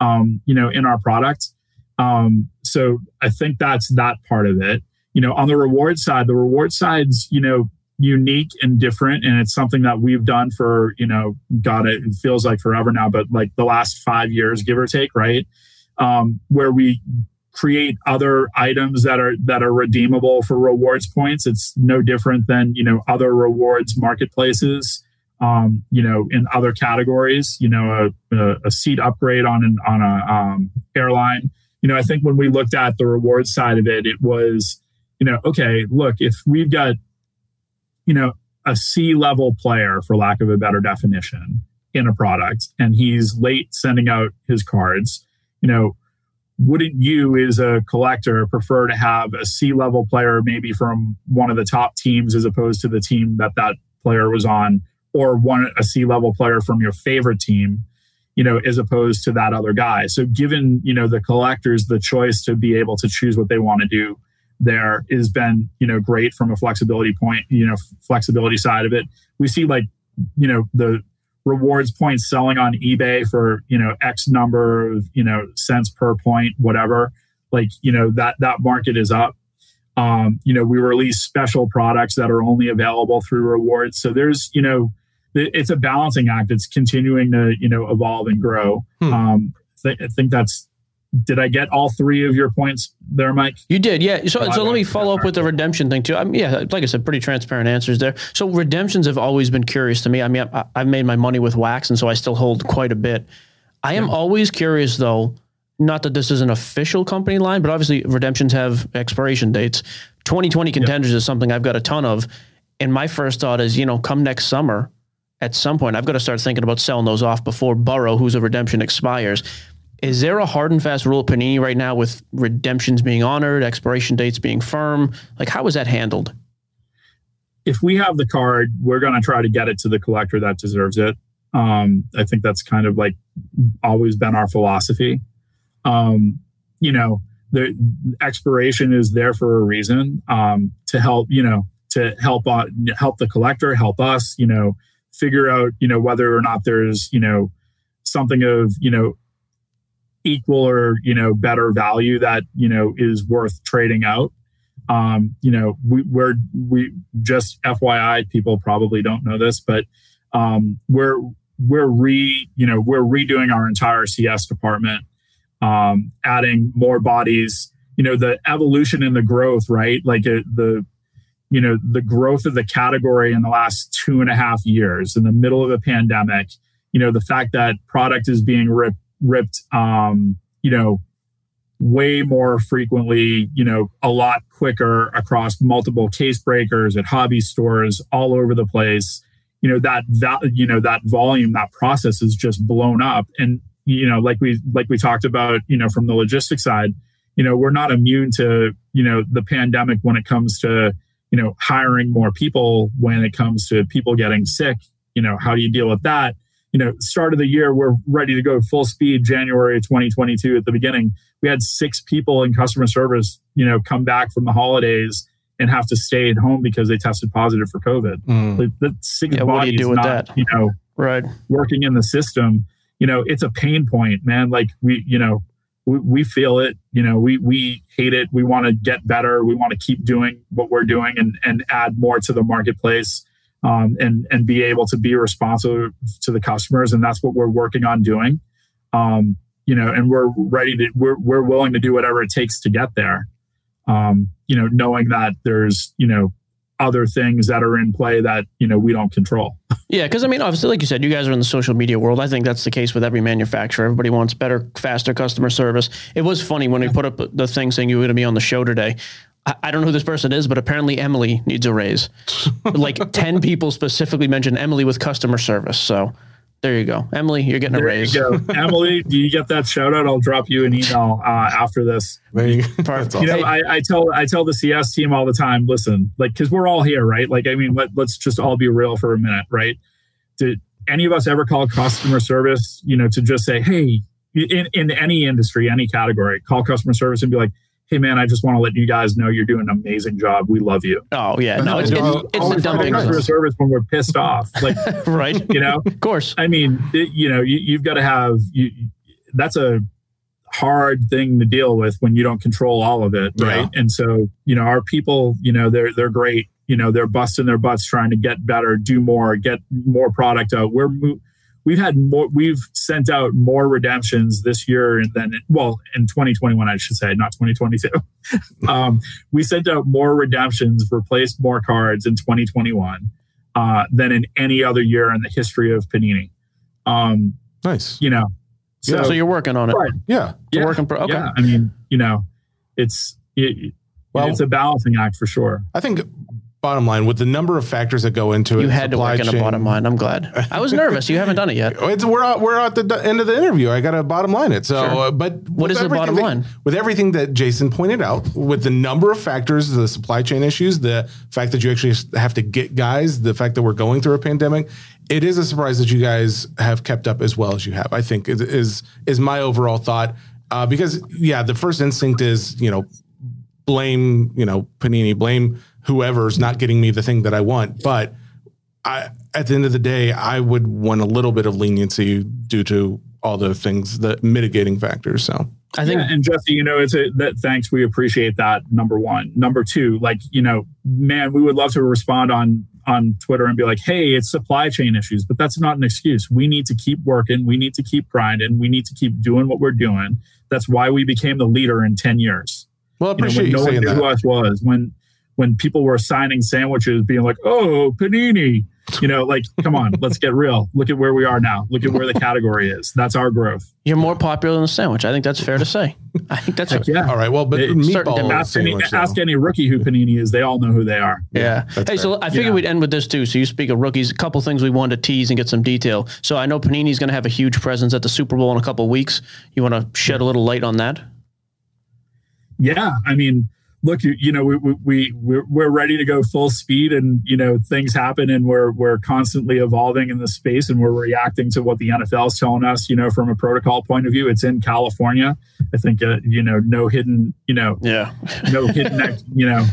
Um, you know, in our product. Um, so I think that's that part of it you know on the reward side the reward side's you know unique and different and it's something that we've done for you know god it feels like forever now but like the last five years give or take right? Um, where we create other items that are that are redeemable for rewards points. It's no different than you know other rewards marketplaces um, you know in other categories you know a, a, a seat upgrade on an on a um, airline. You know i think when we looked at the rewards side of it it was you know, okay, look, if we've got, you know, a C level player, for lack of a better definition, in a product, and he's late sending out his cards, you know, wouldn't you, as a collector, prefer to have a C level player maybe from one of the top teams as opposed to the team that that player was on, or one a C level player from your favorite team? you know, as opposed to that other guy. So given, you know, the collectors the choice to be able to choose what they want to do, there has been you know great from a flexibility point you know flexibility side of it. We see like you know the rewards points selling on ebay for you know x number of you know cents per point whatever. Like you know that that market is up. Um you know we release special products that are only available through rewards. So there's you know it's a balancing act. It's continuing to you know evolve and grow. Hmm. um th- i think that's did i get all three of your points there mike You did, yeah. So, so let me follow up with the redemption thing too. I mean, yeah, like I said, pretty transparent answers there. So redemptions have always been curious to me. I mean, I, I've made my money with wax, and so I still hold quite a bit. I am always curious, though. Not that this is an official company line, but obviously redemptions have expiration dates. 2020 contenders is something I've got a ton of, and my first thought is, you know, come next summer, at some point, I've got to start thinking about selling those off before Burrow, who's a redemption expires. Is there a hard and fast rule at Panini right now with redemptions being honored, expiration dates being firm? Like, how is that handled? if we have the card, we're going to try to get it to the collector that deserves it. Um, I think that's kind of like always been our philosophy. Um, you know, the expiration is there for a reason um, to help, you know, to help uh, help the collector, help us, you know, figure out, you know, whether or not there's, you know, something of, you know, equal or, you know, better value that, you know, is worth trading out. Um, you know, we, we're, we just FYI, people probably don't know this, but um, we're, we're re, you know, we're redoing our entire CS department, um, adding more bodies, you know, the evolution and the growth, right? Like the, you know, the growth of the category in the last two and a half years in the middle of a pandemic, you know, the fact that product is being ripped, ripped, um, you know, way more frequently, you know, a lot quicker across multiple case breakers at hobby stores all over the place. You know, that that you know, that volume, that process is just blown up. And, you know, like we like we talked about, you know, from the logistics side, you know, we're not immune to, you know, the pandemic when it comes to, you know, hiring more people, when it comes to people getting sick, you know, how do you deal with that? You know, start of the year, we're ready to go full speed January 2022 at the beginning we had six people in customer service, you know, come back from the holidays and have to stay at home because they tested positive for COVID. Mm. Like, that six Yeah, what do you do with not, that? You know, Right. working in the system, you know, it's a pain point, man. Like we, you know, we, we feel it, you know, we, we hate it. We want to get better. We want to keep doing what we're doing and, and add more to the marketplace. Um, and, and be able to be responsive to the customers. And that's what we're working on doing. Um, you know, and we're ready to, we're, we're willing to do whatever it takes to get there. Um, you know, knowing that there's, you know, other things that are in play that, you know, we don't control. Yeah, because I mean, obviously, like you said, you guys are in the social media world. I think that's the case with every manufacturer. Everybody wants better, faster customer service. It was funny when we put up the thing saying you were going to be on the show today. I, I don't know who this person is, but apparently Emily needs a raise. *laughs* like 10 people specifically mentioned Emily with customer service. So there you go. Emily, you're getting a raise. you go. *laughs* Emily, do you get that shout out? I'll drop you an email uh, after this. There you go. *laughs* Perfect. You know. I, I tell I tell the CS team all the time. Listen, like because we're all here, right? Like, I mean, let, let's just all be real for a minute, right? Did any of us ever call customer service? You know, to just say, hey, in in any industry, any category, call customer service and be like, hey, man, I just want to let you guys know you're doing an amazing job. We love you. Oh, yeah. No, it's, No, it's, it's the always dumb. Customer service when we're pissed off, *laughs* like right. you know. Of course. I mean, it, you know, you, you've got to have you. That's a hard thing to deal with when you don't control all of it, right? And so, you know, our people, you know, they're they're great. You know, they're busting their butts trying to get better, do more, get more product out. We're mo- we've had more. We've sent out more redemptions this year than well in 2021, I should say, not 2022. *laughs* um, we sent out more redemptions, replaced more cards in 2021 uh, than in any other year in the history of Panini. Um, nice. you know, so, So, you're working on it. Right. Yeah. It's a work in pro- okay. yeah, I mean, you know, it's it, Well- it's a balancing act for sure. I think bottom line with the number of factors that go into it. You had to work in a chain- bottom line. I'm glad. I was nervous. You haven't done it yet. *laughs* It's, we're at, we're at the end of the interview. I got to bottom line it. So, Sure. uh, but what is the bottom that- line? With everything that Jason pointed out, with the number of factors, the supply chain issues, the fact that you actually have to get guys, the fact that we're going through a pandemic, it is a surprise that you guys have kept up as well as you have. I think is is, is my overall thought. Uh, because yeah, the first instinct is you know blame you know Panini, blame whoever's not getting me the thing that I want, but. I, at the end of the day, I would want a little bit of leniency due to all the things, the mitigating factors. So I think yeah, and Jesse, you know, it's a that thanks. We appreciate that. Number one. Number two, like, you know, man, we would love to respond on on Twitter and be like, hey, it's supply chain issues, but that's not an excuse. We need to keep working, we need to keep grinding, we need to keep doing what we're doing. That's why we became the leader in 10 years. well, I You know, appreciate when you, no one saying knew that. who us was, when when people were signing sandwiches, being like, "Oh, panini," you know, like, come on, *laughs* let's get real. Look at where we are now. Look at where the category is. That's our growth. you're more popular than the sandwich. I think that's fair to say. I think that's Heck yeah. All right. Well, but It- meatball Ask any, sandwich. though. ask any rookie who panini is. They all know who they are. Yeah. that's Hey, so. I figured Yeah. we'd end with this too. So you speak of rookies, a couple things we wanted to tease and get some detail. So I know Panini's going to have a huge presence at the Super Bowl in a couple weeks. You want to shed a little light on that? Yeah, I mean, look, you, you know, we, we, we, we're, we're ready to go full speed and, you know, things happen and we're, we're constantly evolving in the space and we're reacting to what the NFL is telling us, you know, from a protocol point of view. It's in California. I think, uh, you know, no hidden, you know, Yeah. no hidden, *laughs* you know,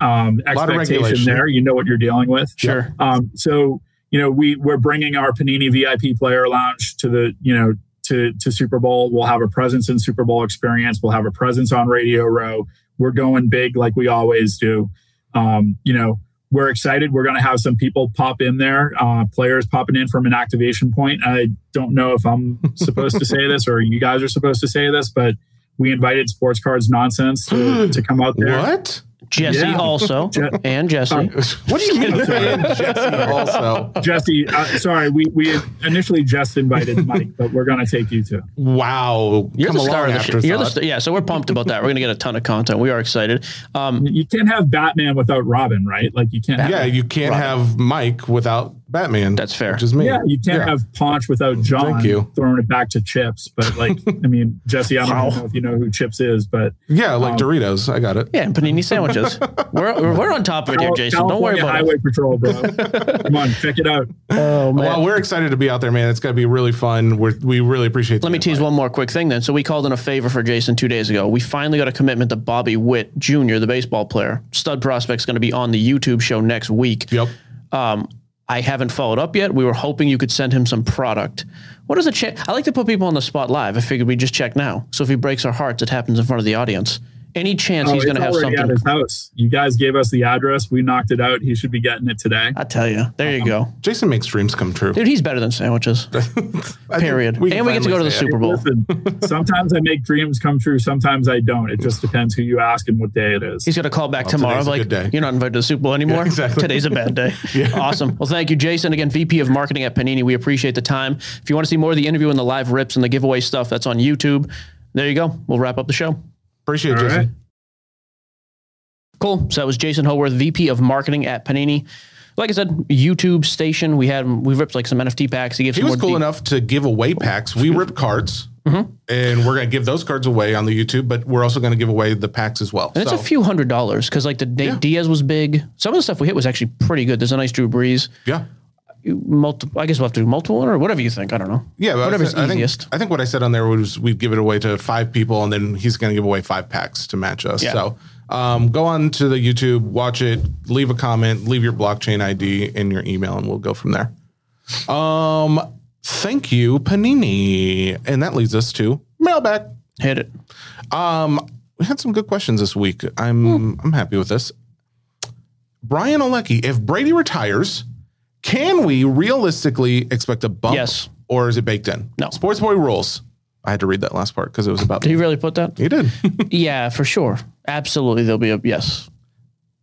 um, expectation there. You know what you're dealing with. Sure. Um, so you know, we we're bringing our Panini VIP Player Lounge to the you know to to Super Bowl. We'll have a presence in Super Bowl experience. We'll have a presence on Radio Row. We're going big like we always do. Um, you know, we're excited. We're going to have some people pop in there, uh, players popping in from an activation point. I don't know if I'm supposed to say this or you guys are supposed to say this, but we invited Sports Cards Nonsense to, to come out there. What? Jesse Yeah. also *laughs* Je- and Jesse. What do you mean, and *laughs* Jesse also? Jesse, uh, sorry, we, we initially just invited Mike, but we're going to take you too. Wow, You're come the star of the show. You're the afterthought. st- yeah, so we're pumped about that. We're gonna get a ton of content. We are excited. Um, You can't have Batman without Robin, right? Like you can't. Yeah, Have, you can't have Mike without Batman. That's fair. Which is me. yeah, you can't Yeah. have Ponch without John Thank you. throwing it back to Chips. But like, *laughs* I mean, Jesse, I don't know if you know who Chips is, but Yeah, like Um, Doritos. I got it. yeah, and panini sandwiches. we're, *laughs* we're we're on top of it here, Cal- Jason. Don't worry about Highway it. Patrol, bro. Come on, check it out. Oh man. Well, we're excited to be out there, man. It's going to be really fun. We're, we really appreciate. Let me tease one more quick thing then. So we called in a favor for Jason two days ago. We finally got a commitment to Bobby Witt Jr., the baseball player. Stud prospect, is going to be on the YouTube show next week. Yep. Um, I haven't followed up yet. We were hoping you could send him some product. What is a check? I like to put people on the spot live. I figured we'd just check now. So if he breaks our hearts, it happens in front of the audience. Any chance Oh, he's going to have already something? at his house. You guys gave us the address. We knocked it out. He should be getting it today. I tell you, there you go, um, Jason makes dreams come true. dude. He's better than sandwiches. *laughs* Period. can and we get to go to the. Super Bowl. Listen, *laughs* sometimes I make dreams come true. Sometimes I don't. It just depends who you ask and what day it is. He's going to call back oh, tomorrow. Like, day. you're not invited to the Super Bowl anymore. *laughs* exactly. Today's a bad day. yeah. Awesome. Well, thank you, Jason. Again, VP of Marketing at Panini. We appreciate the time. If you want to see more of the interview and the live rips and the giveaway stuff, that's on YouTube. There you go. We'll wrap up the show. Appreciate it, All Jason. right. Cool. So that was Jason Howarth, VP of Marketing at Panini. Like I said, YouTube station. We had we ripped like some NFT packs. He gave He was cool deep- enough to give away packs. We ripped cards, Mm-hmm. and we're going to give those cards away on the YouTube, but we're also going to give away the packs as well. And it's a few hundred dollars because like the Nate Yeah. Diaz was big. Some of the stuff we hit was actually pretty good. There's a nice Drew Brees. yeah. Multiple. I guess we'll have to do multiple or whatever you think. I don't know. Yeah, but I whatever's thi- I think, easiest. I think what I said on there was we'd give it away to five people, and then he's going to give away five packs to match us. Yeah. So um, go on to the YouTube, watch it, leave a comment, leave your blockchain ID and your email, and we'll go from there. Um, thank you, Panini, and that leads us to mailbag. Hit it. Um, we had some good questions this week. I'm Hmm. I'm happy with this. Brian Olecki, if Brady retires, can we realistically expect a bump? Yes. Or is it baked in? No. Sports Boy rules. I had to read that last part because it was about. Did he really put that? He did. *laughs* yeah, for sure. Absolutely, there'll be a yes.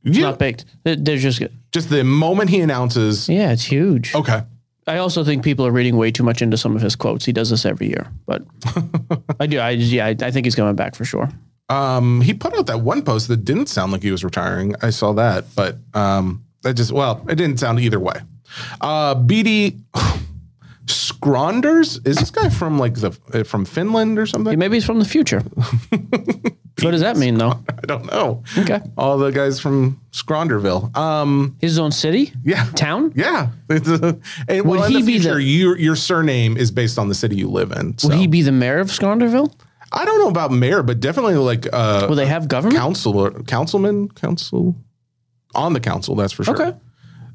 Yeah. not baked. They're just Just the moment he announces. yeah, it's huge. Okay. I also think people are reading way too much into some of his quotes. He does this every year, but *laughs* I do. I yeah, I, I think he's coming back for sure. Um, he put out that one post that didn't sound like he was retiring. I saw that, but um, that just well, it didn't sound either way. Uh, BD Scronders is this guy from like the uh, from Finland or something? Maybe he's from the future. *laughs* what does that mean, though? *laughs* I don't know. Okay, All the guys from Scronderville. Um, his own city, yeah, town. yeah. It's a- and well, he the be the- your your surname is based on the city you live in. So Would he be the mayor of Sconderville? I don't know about mayor, but definitely like uh, Will they have government? council councilman council on the council. That's for sure. Okay.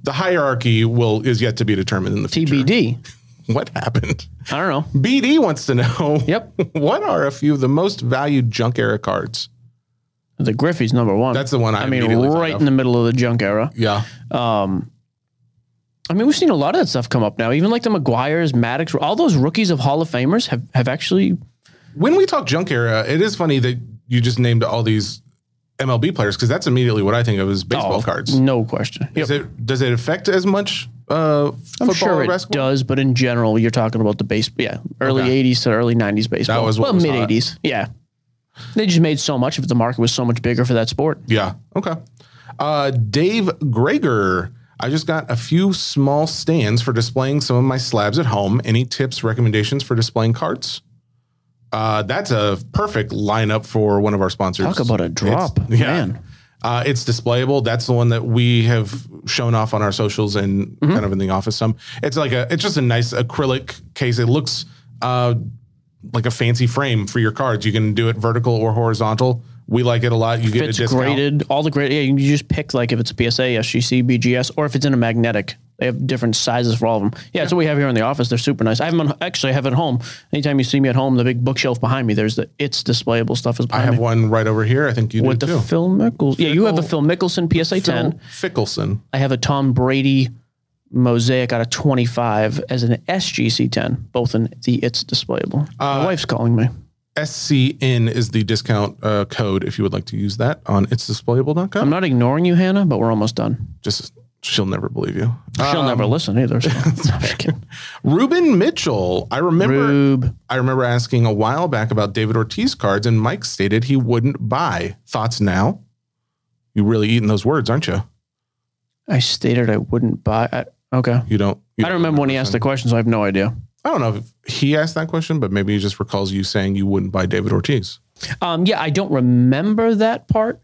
The hierarchy will is yet to be determined in the future. TBD. *laughs* What happened? I don't know. BD wants to know. Yep. *laughs* What are a few of the most valued junk era cards? The Griffey's number one. That's the one I I mean, immediately thought right of. in the middle of the junk era. Yeah. Um, I mean, we've seen a lot of that stuff come up now. Even like the McGwire's, Maddux, all those rookies of Hall of Famers have, have actually. When we talk junk era, it is funny that you just named all these MLB players because that's immediately what I think of as baseball oh, cards. No question. Yep. It does it affect as much uh, I'm sure it basketball? does, but in general, you're talking about the base, yeah, early Okay. '80s to early '90s baseball. That was what well, mid '80s, yeah. They just made so much of it. The market was so much bigger for that sport. Yeah. Okay. Uh, Dave Greger. I just got a few small stands for displaying some of my slabs at home. Any tips, recommendations for displaying carts? Uh, that's a perfect lineup for one of our sponsors. Talk about a It's- drop, yeah. man. Uh, it's displayable. That's the one that we have shown off on our socials and Mm-hmm. kind of in the office. Some. It's like a. It's just a nice acrylic case. It looks uh, like a fancy frame for your cards. You can do it vertical or horizontal. We like it a lot. You get a discount. graded, all the grade. Yeah, you just pick like if it's a PSA, SGC, BGS, or if it's in a magnetic. They have different sizes for all of them. Yeah, that's what we have here in the office. They're super nice. I have them on, actually I have it at home. Anytime you see me at home, the big bookshelf behind me, there's the it's displayable stuff is I have me. one right over here. I think you with do the too. Phil Mickelson. Yeah, you have a Phil Mickelson PSA 10. Phil Fickelson. I have a Tom Brady mosaic out of 25 as an SGC 10, both in the it's displayable. Uh, My wife's calling me. SCN is the discount uh, code if you would like to use that on itsdisplayable.com. I'm not ignoring you, Hannah, but we're almost done. Just she'll never believe you. She'll never listen either. So. No, I'm just kidding. Ruben Mitchell. I remember Rube. I remember asking a while back about David Ortiz cards, and Mike stated he wouldn't buy. Thoughts now? You really eating those words, aren't you? I stated I wouldn't buy. I, okay. You don't. you I don't remember when he asked the question, so I have no idea. I don't know if he asked that question, but maybe he just recalls you saying you wouldn't buy David Ortiz. Um, yeah, I don't remember that part.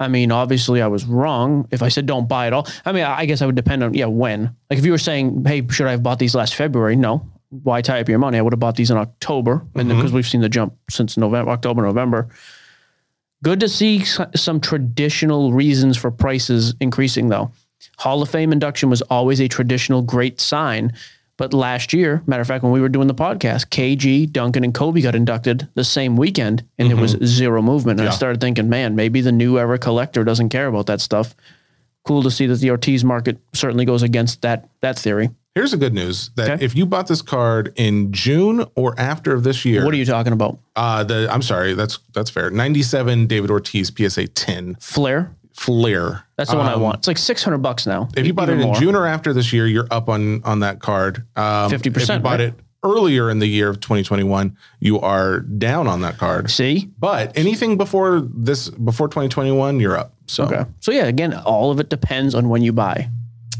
I mean, obviously, I was wrong if I said don't buy it all. I mean, I guess I would depend on yeah when. Like if you were saying, hey, should I have bought these last February? No. Why tie up your money? I would have bought these in October, and because mm-hmm. we've seen the jump since November, October, November. Good to see some traditional reasons for prices increasing, though. Hall of Fame induction was always a traditional great sign. But last year, matter of fact, when we were doing the podcast, KG, Duncan, and Kobe got inducted the same weekend, and there was zero movement. And I started thinking, man, maybe the new era collector doesn't care about that stuff. Cool to see that the Ortiz market certainly goes against that that theory. Here's the good news that Okay. if you bought this card in June or after of this year, What are you talking about? uh the I'm sorry, that's that's fair. 97 David Ortiz PSA 10 Flair? Flair. That's the one I Um, want. It's like six hundred bucks now. If you bought it Even in more. June or after this year, you're up on on that card. Um, 50%, If you bought right? it earlier in the year of 2021, you are down on that card. see, But anything before this, before 2021, you're up. So, okay. So yeah, again, all of it depends on when you buy.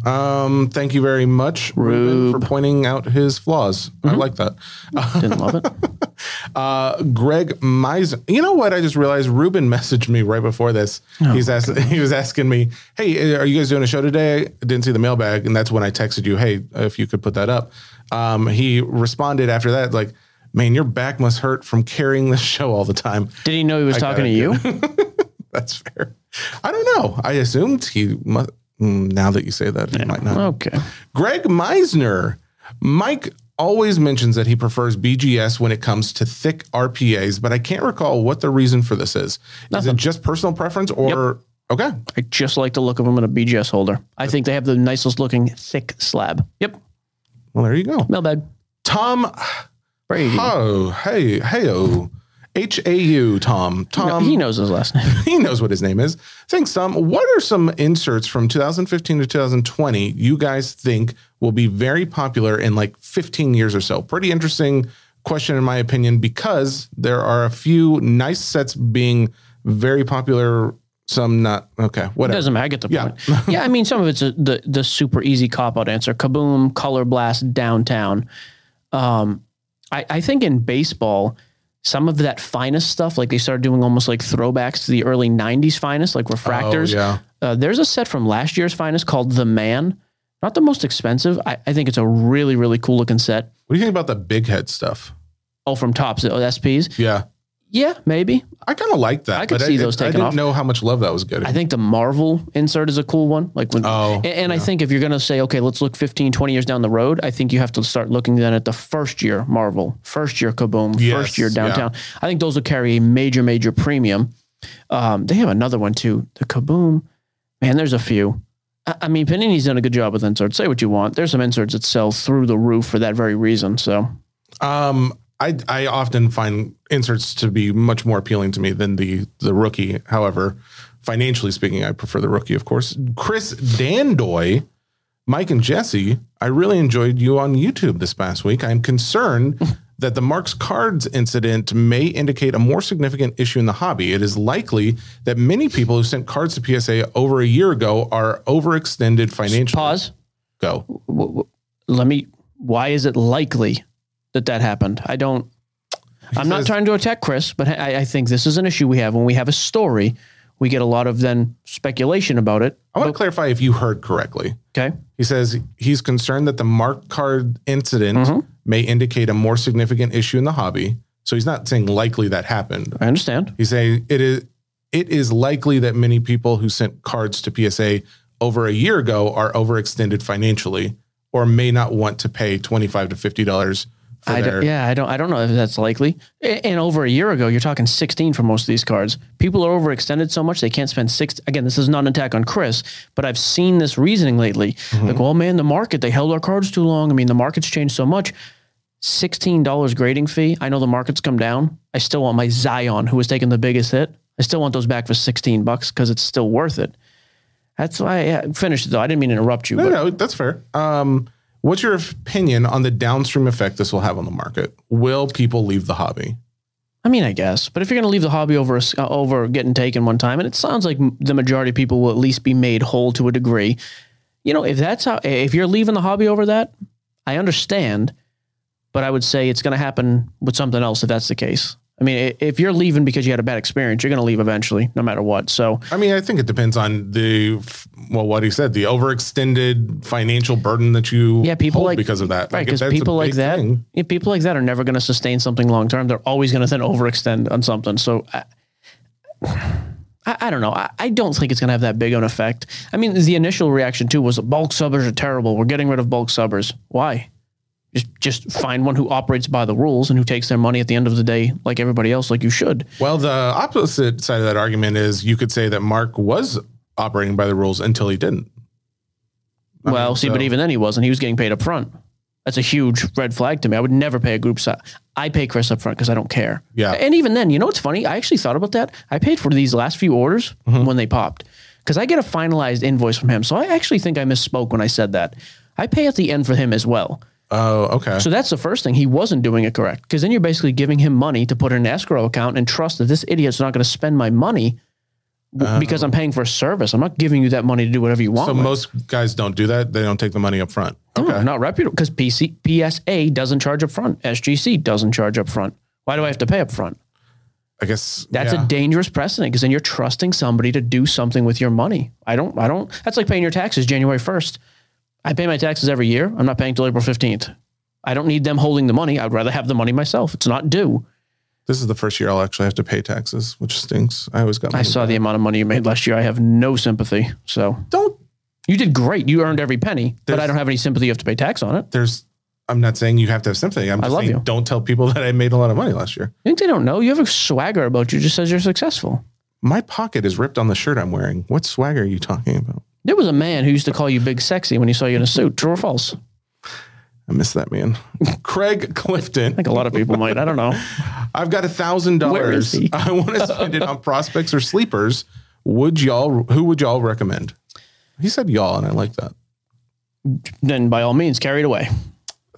Um, thank you very much, Ruben, for Mm-hmm. pointing out his flaws. I like that. Didn't love it. *laughs* Uh, Greg Meisen. You know what? I just realized Ruben messaged me right before this. Oh, He's asking. He was asking me, "Hey, are you guys doing a show today?" I didn't see the mailbag, and that's when I texted you, "Hey, if you could put that up." Um, he responded after that, like, "Man, your back must hurt from carrying the *laughs* show all the time." Did he know he was I talking to you? *laughs* That's fair. I don't know. I assumed he. Must, Mm, now that you say that, he might not. Okay. Greg Meisner. Mike always mentions that he prefers BGS when it comes to thick RPAs, but I can't recall what the reason for this is. Is it just personal preference or okay? I just like the look of them in a BGS holder. I think they have the nicest looking thick slab. Yep. Well, there you go. Mailbag. Tom Brady. Oh, hey, hey, oh. H A U, Tom. Tom. he knows his last name. *laughs* he knows what his name is. Thanks, Tom. What are some inserts from 2015 to 2020 you guys think will be very popular in like 15 years or so? Pretty interesting question, in my opinion, because there are a few nice sets being very popular, some not. Okay, It whatever. doesn't matter. I get the Yeah. point. *laughs* yeah, I mean, some of it's a, the the super easy cop out answer. Kaboom, Color Blast, Downtown. Um, I, I think in baseball, some of that finest stuff, like they started doing almost like throwbacks to the early '90s finest, like refractors. Oh, yeah. Uh, there's a set from last year's finest called the Man. Not the most expensive. I, I think it's a really really cool looking set. What do you think about the big head stuff? Oh, from Topps oh, SPs. Yeah. Yeah, maybe. I kind of like that. I could but see those I taken didn't off. know how much love that was getting. I think the Marvel insert is a cool one. Like when, Oh, and, and I think if you're going to say, okay, let's look 15, 20 years down the road, I think you have to start looking then at the first year Marvel, first year Kaboom, Yes, first year yeah. Downtown. I think those will carry a major, major premium. Um, they have another one too, the Kaboom. Man, there's a few. I, I mean, Panini's done a good job with inserts. Say what you want. There's some inserts that sell through the roof for that very reason. So Um, I I often find inserts to be much more appealing to me than the the rookie. However, financially speaking, I prefer the rookie, of course. Chris Dandoy, Mike and Jesse, I really enjoyed you on YouTube this past week. I'm concerned *laughs* that the Mark's Cards incident may indicate a more significant issue in the hobby. It is likely that many people who sent cards to PSA over a year ago are overextended financially. pause. Go. Let me. Why is it likely that that happened? I don't. I'm not trying to attack Chris, but I, I think this is an issue we have when we have a story we get a lot of then speculation about it. I want to clarify if you heard correctly. Okay. He says he's concerned that the mark card incident Mm-hmm. may indicate a more significant issue in the hobby. So he's not saying likely that happened. I understand. He's saying it is it is likely that many people who sent cards to PSA over a year ago are overextended financially or may not want to pay twenty five to fifty dollars for I their don't, yeah, I don't. I don't know if that's likely. And over a year ago, you're talking 16 for most of these cards. People are overextended so much they can't spend six. Again, this is not an attack on Chris, but I've seen this reasoning lately. Like, well, man, the market they held our cards too long. I mean, the market's changed so much. $16 grading fee. I know the market's come down. I still want my Zion, who was taking the biggest hit. I still want those back for 16 bucks because it's still worth it. That's why. Yeah, finish it though. I didn't mean to interrupt you. No, no, that's fair. Um, what's your opinion on the downstream effect this will have on the market? Will people leave the hobby? I mean, I guess, but if you're going to leave the hobby over uh, over getting taken one time, and it sounds like the majority of people will at least be made whole to a degree, you know, if that's how, if you're leaving the hobby over that, I understand, but I would say it's going to happen with something else if that's the case. I mean, if you're leaving because you had a bad experience, you're going to leave eventually, no matter what. So, I mean, I think it depends on the well, what he said, the overextended financial burden that you Yeah, people hold like- because of that. right, if because a people like that, thing- yeah, people like that are never going to sustain something long term. They're always going to then overextend on something. So, I, I, I don't know. I, I don't think it's going to have that big of an effect. I mean, the initial reaction too was bulk subbers are terrible. We're getting rid of bulk subbers. Why? Just just find one who operates by the rules and who takes their money at the end of the day, like everybody else, like you should. Well, the opposite side of that argument is you could say that Mark was operating by the rules until he didn't. I well, mean, see, but even then, he wasn't. He was getting paid up front. That's a huge red flag to me. I would never pay a group side. I pay Chris up front because I don't care. Yeah. And even then, you know what's funny? I actually thought about that. I paid for these last few orders Mm-hmm. when they popped because I get a finalized invoice from him. So I actually think I misspoke when I said that. I pay at the end for him as well. Oh, okay. So that's the first thing. He wasn't doing it correct because then you're basically giving him money to put in an escrow account and trust that this idiot's not going to spend my money w- oh. because I'm paying for a service. I'm not giving you that money to do whatever you want. Oh. so with. most guys don't do that. They don't take the money up front. No, Okay. not reputable because PC PSA doesn't charge up front. SGC doesn't charge up front. Why do I have to pay up front? I guess That's yeah. a dangerous precedent because then you're trusting somebody to do something with your money. I don't. I don't. That's like paying your taxes January first. I pay my taxes every year. I'm not paying till April fifteenth. I don't need them holding the money. I'd rather have the money myself. It's not due. This is the first year I'll actually have to pay taxes, which stinks. I always got. I saw back. the amount of money you made last year. I have no sympathy. So Don't. you did great. You earned every penny, but I don't have any sympathy. You have to pay tax on it. There's. I'm not saying you have to have sympathy. I'm I just love saying you. don't tell people *laughs* that I made a lot of money last year. I think they don't know. You have a swagger about you. Just says you're successful. My pocket is ripped on the shirt I'm wearing. What swagger are you talking about? There was a man who used to call you big sexy when he saw you in a suit. True or false? I miss that man. *laughs* Craig Clifton. I think a lot of people might. I don't know. I've got a thousand dollars. I want to spend it on prospects or sleepers. Would y'all? Who would y'all recommend? He said y'all, and I like that. Then by all means, carry it away.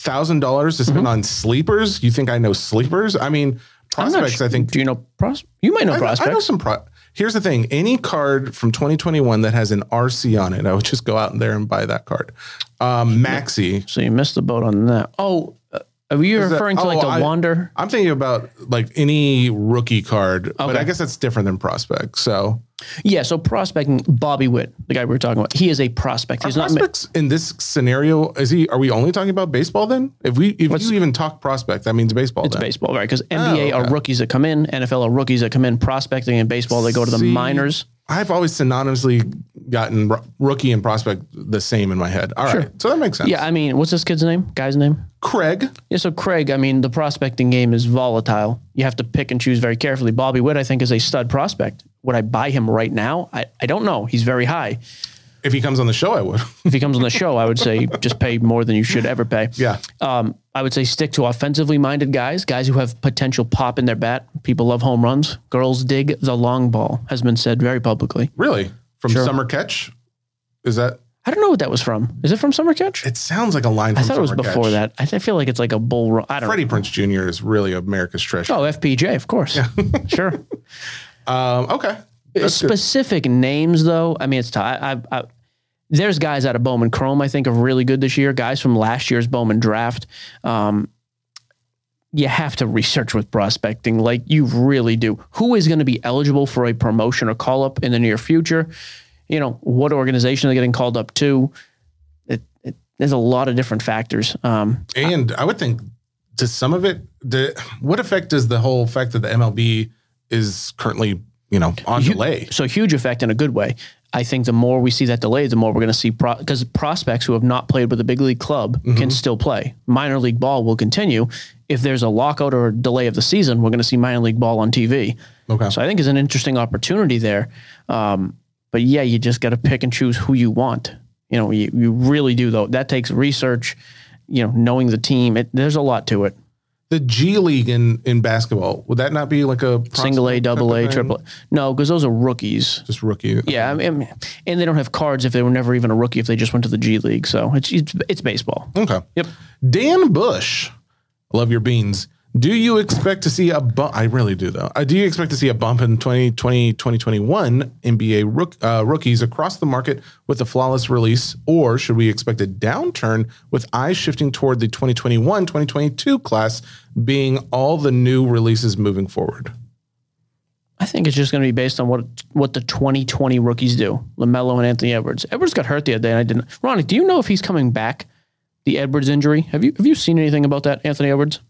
Thousand dollars to spend Mm-hmm. on sleepers. You think I know sleepers? I mean, prospects. sure- I think Do you know pros? You might know I, know- I prospects. know some pro. Here's the thing: any card from 2021 that has an RC on it, I would just go out there and buy that card. Um, Maxi. so you missed the boat on that. Oh, uh, are you Is that- referring to like oh, the I- Wander? I'm thinking about like any rookie card, but I guess that's different than prospect. So Yeah. So prospecting, Bobby Witt, the guy we were talking about, he is a prospect. Are He's not. ma- prospects in this scenario? Is he? Are we only talking about baseball then? If we, if What's- you even talk prospect, that means baseball. It's then. baseball, right? Because NBA Oh, okay. are rookies that come in, NFL are rookies that come in. Prospecting in baseball, they go to the See, minors. I've always synonymously gotten rookie and prospect the same in my head. All right, so that makes sense. Yeah, I mean, what's this kid's name? Guy's name? Craig. Yeah, so Craig, I mean, the prospecting game is volatile. You have to pick and choose very carefully. Bobby Witt, I think, is a stud prospect. Would I buy him right now? I, I don't know. He's very high. If he comes on the show, I would. If he comes on the show, I would say just pay more than you should ever pay. yeah. Um, I would say stick to offensively minded guys, guys who have potential pop in their bat. People love home runs. Girls dig the long ball, has been said very publicly. Really? From Sure. Summer Catch? Is that? I don't know what that was from. Is it from Summer Catch? It sounds like a line. From I thought it was before Catch. that. I, th- I feel like it's like a bull run. I don't Freddie know. Prinze Jr. is really America's treasure. Oh, FPJ, of course. Yeah. *laughs* sure. Um, okay. That's. Specific names, though, I mean, it's tough. I, I, I, there's guys out of Bowman Chrome I think are really good this year. Guys from last year's Bowman draft. Um, you have to research with prospecting like you really do. Who is going to be eligible for a promotion or call up in the near future? You know, what organization are they getting called up to? It, it, there's a lot of different factors. Um, And I would think, to some of it, the, what effect does the whole fact that the MLB is currently, you know, on Hu- delay? So huge effect in a good way. I think the more we see that delay, the more we're going to see because prospects who have not played with a big league club Mm-hmm. can still play. Minor league ball will continue. If there's a lockout or a delay of the season, we're going to see minor league ball on TV. Okay. So I think it's an interesting opportunity there. Um, but yeah, you just got to pick and choose who you want. You know, you, you really do though. That takes research. You know, knowing the team. It, there's a lot to it. The G League in, in basketball, would that not be like a Single A, double A, triple. A. No, because those are rookies. Just rookie. Yeah, I mean, and they don't have cards if they were never even a rookie if they just went to the G League. So it's it's, it's baseball. Okay. Yep. Dan Bush, love your beans. Do you expect to see a bump? I really do, though. Uh, do you expect to see a bump in 2020, 2021 NBA rook, uh, rookies across the market with a flawless release? Or should we expect a downturn with eyes shifting toward the 2021, 2022 class being all the new releases moving forward? I think it's just going to be based on what what the 2020 rookies do. Lamelo and Anthony Edwards. Edwards got hurt the other day, and I didn't. Ronnie, do you know if he's coming back? The Edwards injury. Have you have you seen anything about that, Anthony Edwards?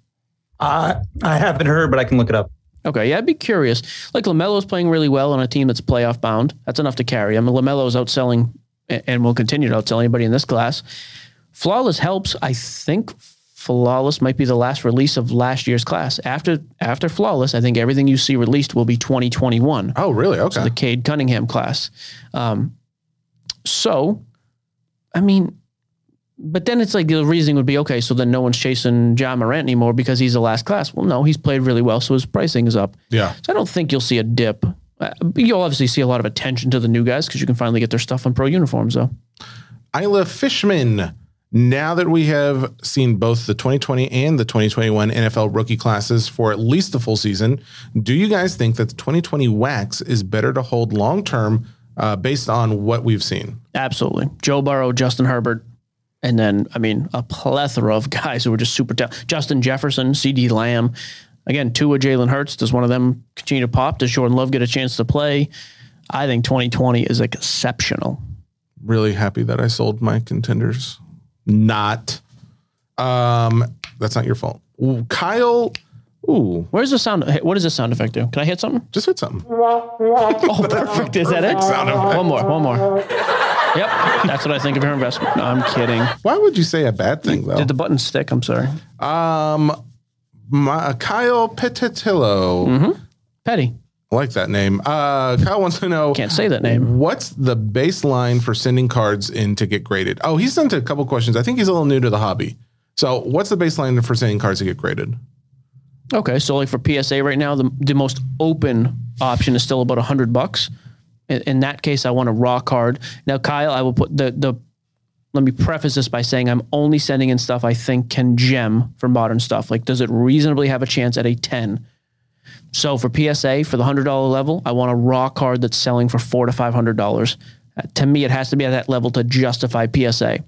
Uh, I haven't heard, but I can look it up. Okay, yeah, I'd be curious. Like Lamelo's playing really well on a team that's playoff bound. That's enough to carry. I mean, Lamelo's outselling a- and will continue to outsell anybody in this class. Flawless helps. I think Flawless might be the last release of last year's class. After after Flawless, I think everything you see released will be 2021. Oh, really? Okay. the Cade Cunningham class. Um, so, I mean, but then it's like the reasoning would be okay. So then no one's chasing Ja Morant anymore because he's the last class. Well, no, he's played really well, so his pricing is up. yeah. So I don't think you'll see a dip. Uh, you'll obviously see a lot of attention to the new guys because you can finally get their stuff on pro uniforms, though. Isla Fishman. Now that we have seen both the 2020 and the 2021 NFL rookie classes for at least the full season, do you guys think that the 2020 wax is better to hold long term uh, based on what we've seen? Absolutely. Joe Burrow, Justin Herbert, and then, I mean, a plethora of *laughs* guys who were just super talented. Justin Jefferson, CeeDee Lamb. Again, Tua, Jalen Hurts. Does one of them continue to pop? Does Jordan Love get a chance to play? I think 2020 is exceptional. Really happy that I sold my contenders. Not. Um, that's not your fault. Kyle. Ooh, Where's the sound? hey, What does this sound effect do? Can I hit something? just hit something. *laughs* Oh, perfect. Is that it? sound effect. One more. One more. Yep. That's what I think of your investment. No, I'm kidding. Why would you say a bad thing though? Did the button stick? I'm sorry. Um, my, Kyle Petitillo. Mm-hmm. Petty. I like that name. Uh, Kyle wants to know Can't say that name. what's the baseline for sending cards in to get graded. Oh, he sent a couple questions. I think he's a little new to the hobby. So, what's the baseline for sending cards to get graded? Okay, so like for PSA right now, the, the most open option is still about a hundred bucks. In, in that case, I want a raw card. Now, Kyle, I will put the the. Let me preface this by saying I'm only sending in stuff I think can gem for modern stuff. Like, does it reasonably have a chance at a ten? So for PSA, for the hundred dollar level, I want a raw card that's selling for four to five hundred dollars. Uh, to me, it has to be at that level to justify PSA.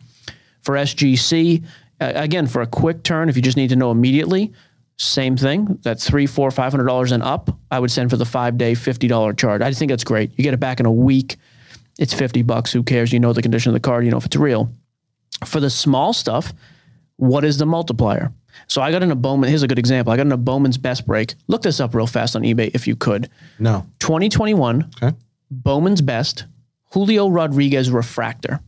For SGC, uh, again, for a quick turn, if you just need to know immediately, same thing. That three, four, five hundred dollars and up, I would send for the five day, fifty dollar charge. I think that's great. You get it back in a week. It's fifty bucks. Who cares? You know the condition of the card. You know if it's real. For the small stuff, what is the multiplier? So I got in a Bowman. Here's a good example. I got in a Bowman's best break. Look this up real fast on eBay if you could. No. 2021 Okay. Bowman's best Julio Rodriguez refractor.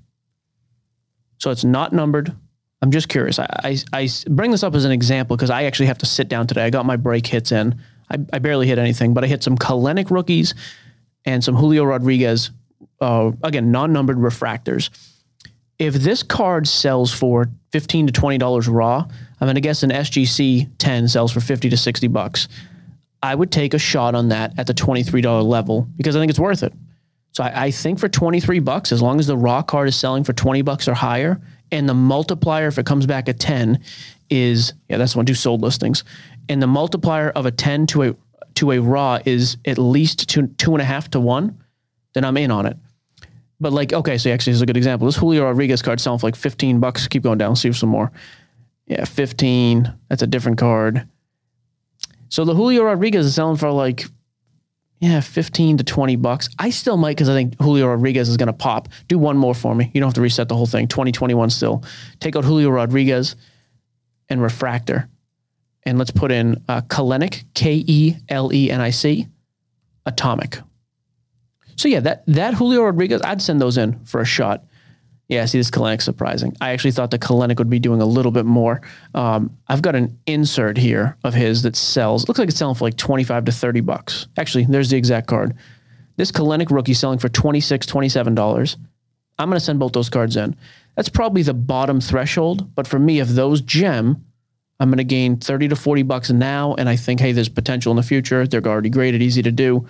So it's not numbered. I'm just curious. I, I, I bring this up as an example because I actually have to sit down today. I got my break hits in. I, I barely hit anything, but I hit some Kelenic rookies and some Julio Rodriguez, uh, again, non numbered refractors. If this card sells for 15 to $20 raw, I'm going to guess an SGC 10 sells for 50 to 60 bucks. I would take a shot on that at the $23 level because I think it's worth it. So I, I think for 23 bucks, as long as the raw card is selling for 20 bucks or higher, and the multiplier, if it comes back at 10, is yeah, that's one do sold listings. And the multiplier of a 10 to a to a raw is at least two two and a half to one, then I'm in on it. But like, okay, so actually, here's a good example. This Julio Rodriguez card selling for like 15 bucks. Keep going down, see if some more. Yeah, 15. That's a different card. So the Julio Rodriguez is selling for like, yeah, 15 to 20 bucks. I still might because I think Julio Rodriguez is going to pop. Do one more for me. You don't have to reset the whole thing. 2021 still. Take out Julio Rodriguez and Refractor. And let's put in uh, Kelenic, K E L E N I C, Atomic. So yeah, that that Julio Rodriguez, I'd send those in for a shot. Yeah, see, this Kelenic surprising. I actually thought the Kelenic would be doing a little bit more. Um, I've got an insert here of his that sells. Looks like it's selling for like 25 to 30 bucks. Actually, there's the exact card. This Kelenic rookie selling for 26 $27. I'm going to send both those cards in. That's probably the bottom threshold. But for me, if those gem, I'm going to gain 30 to 40 bucks now. And I think, hey, there's potential in the future. They're already graded, easy to do.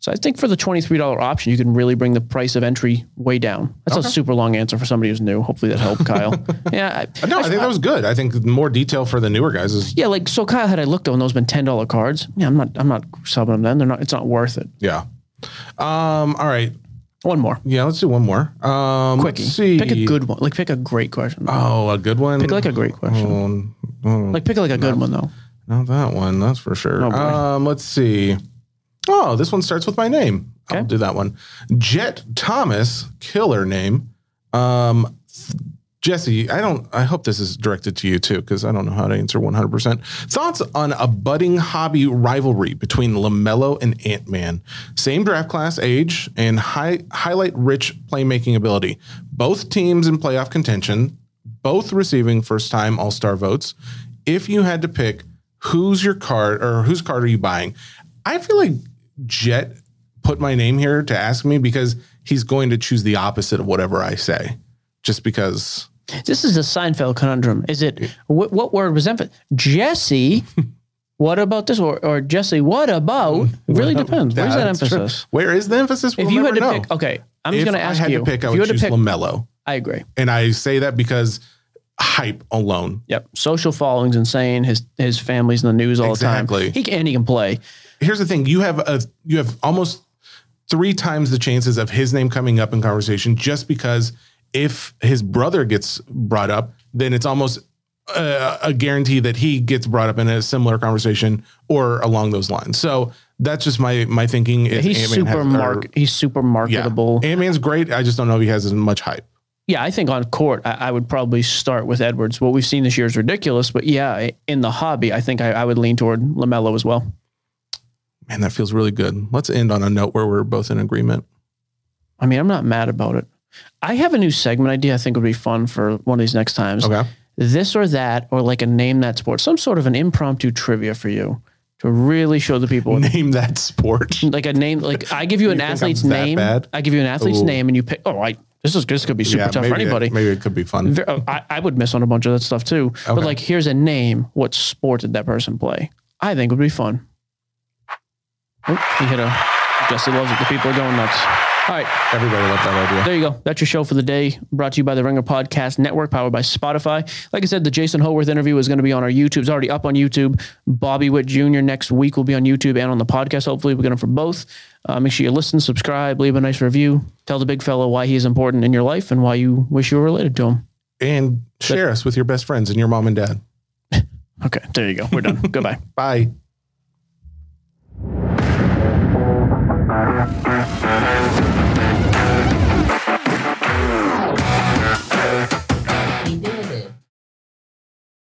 So I think for the $23 option, you can really bring the price of entry way down. That's a super long answer for somebody who's new. Hopefully that helped, Kyle. *laughs* yeah. I, No, I think that was good. I think more detail for the newer guys is yeah, like so Kyle had I looked at when those been ten dollar cards. Yeah, I'm not I'm not subbing them then. They're not it's not worth it. yeah. Um. All right. One more. Yeah. Let's do one more. Um. Quickie. Let's see. Pick a good one. Like pick a great question. Oh, a good one. Pick like a great question. Oh, oh, Like pick like a good one though. not that one. That's for sure. Oh, um. Let's see. Oh, this one starts with my name. I'll do that one. Jet Thomas, killer name. Um. Jesse, I don't. I hope this is directed to you too, because I don't know how to answer 100%. Thoughts on a budding hobby rivalry between Lamelo and Ant Man? Same draft class, age, and high highlight rich playmaking ability. Both teams in playoff contention. Both receiving first time All Star votes. If you had to pick, who's your card or whose card are you buying? I feel like Jet put my name here to ask me because he's going to choose the opposite of whatever I say, just because. This is the Seinfeld conundrum. Is it what, what word was emphasis? Jesse. *laughs* what about this? Or, or Jesse, what about? Really depends. Where's that That's true. emphasis? Where is the emphasis? We'll If you had to know. pick, okay, I'm just going to ask I had you. to pick, I if you would had choose to pick, Lamelo, I agree. and I say that because hype alone. Yep, social following's insane. His his family's in the news all Exactly. the time. He can, and he can play. Here's the thing: you have a you have almost three times the chances of his name coming up in conversation, just because if his brother gets brought up, then it's almost uh, a guarantee that he gets brought up in a similar conversation or along those lines. So that's just my my thinking. if He's Ant-Man super has- or- mark. He's super marketable. Ant Man's great. I just don't know if he has as much hype. Yeah, I think on court, I, I would probably start with Edwards. What we've seen this year is ridiculous, but yeah, in the hobby, I think I, I would lean toward Lamelo as well. Man, that feels really good. Let's end on a note where we're both in agreement. I mean, I'm not mad about it. I have a new segment idea. I think would be fun for one of these next times. Okay. This or that, or like a name that sport, some sort of an impromptu trivia for you to really show the people. *laughs* Name that sport. like a name, like I give you, *laughs* an athlete's name. bad? I give you an athlete's Ooh. name, and you pick. Oh, I this is this could be super tough for anybody. Maybe it could be fun. Oh, I, I would miss on a bunch of that stuff too. But like, here's a name. What sport did that person play? I think would be fun. Oh, he hit a. Jesse loves it. The people are going nuts. All right, Everybody loved that idea. there you go. That's your show for the day. Brought to you by the Ringer Podcast Network, powered by Spotify. Like I said, the Jason Howarth interview is going to be on our YouTube. It's already up on YouTube. Bobby Witt Jr. next week will be on YouTube and on the podcast. Hopefully, we get them for both. Uh, make sure you listen, subscribe, leave a nice review. Tell the big fellow why he is important in your life and why you wish you were related to him. And share us with your best friends and your mom and dad. *laughs* Okay, there you go. We're done. *laughs* Goodbye. Bye. Thank you.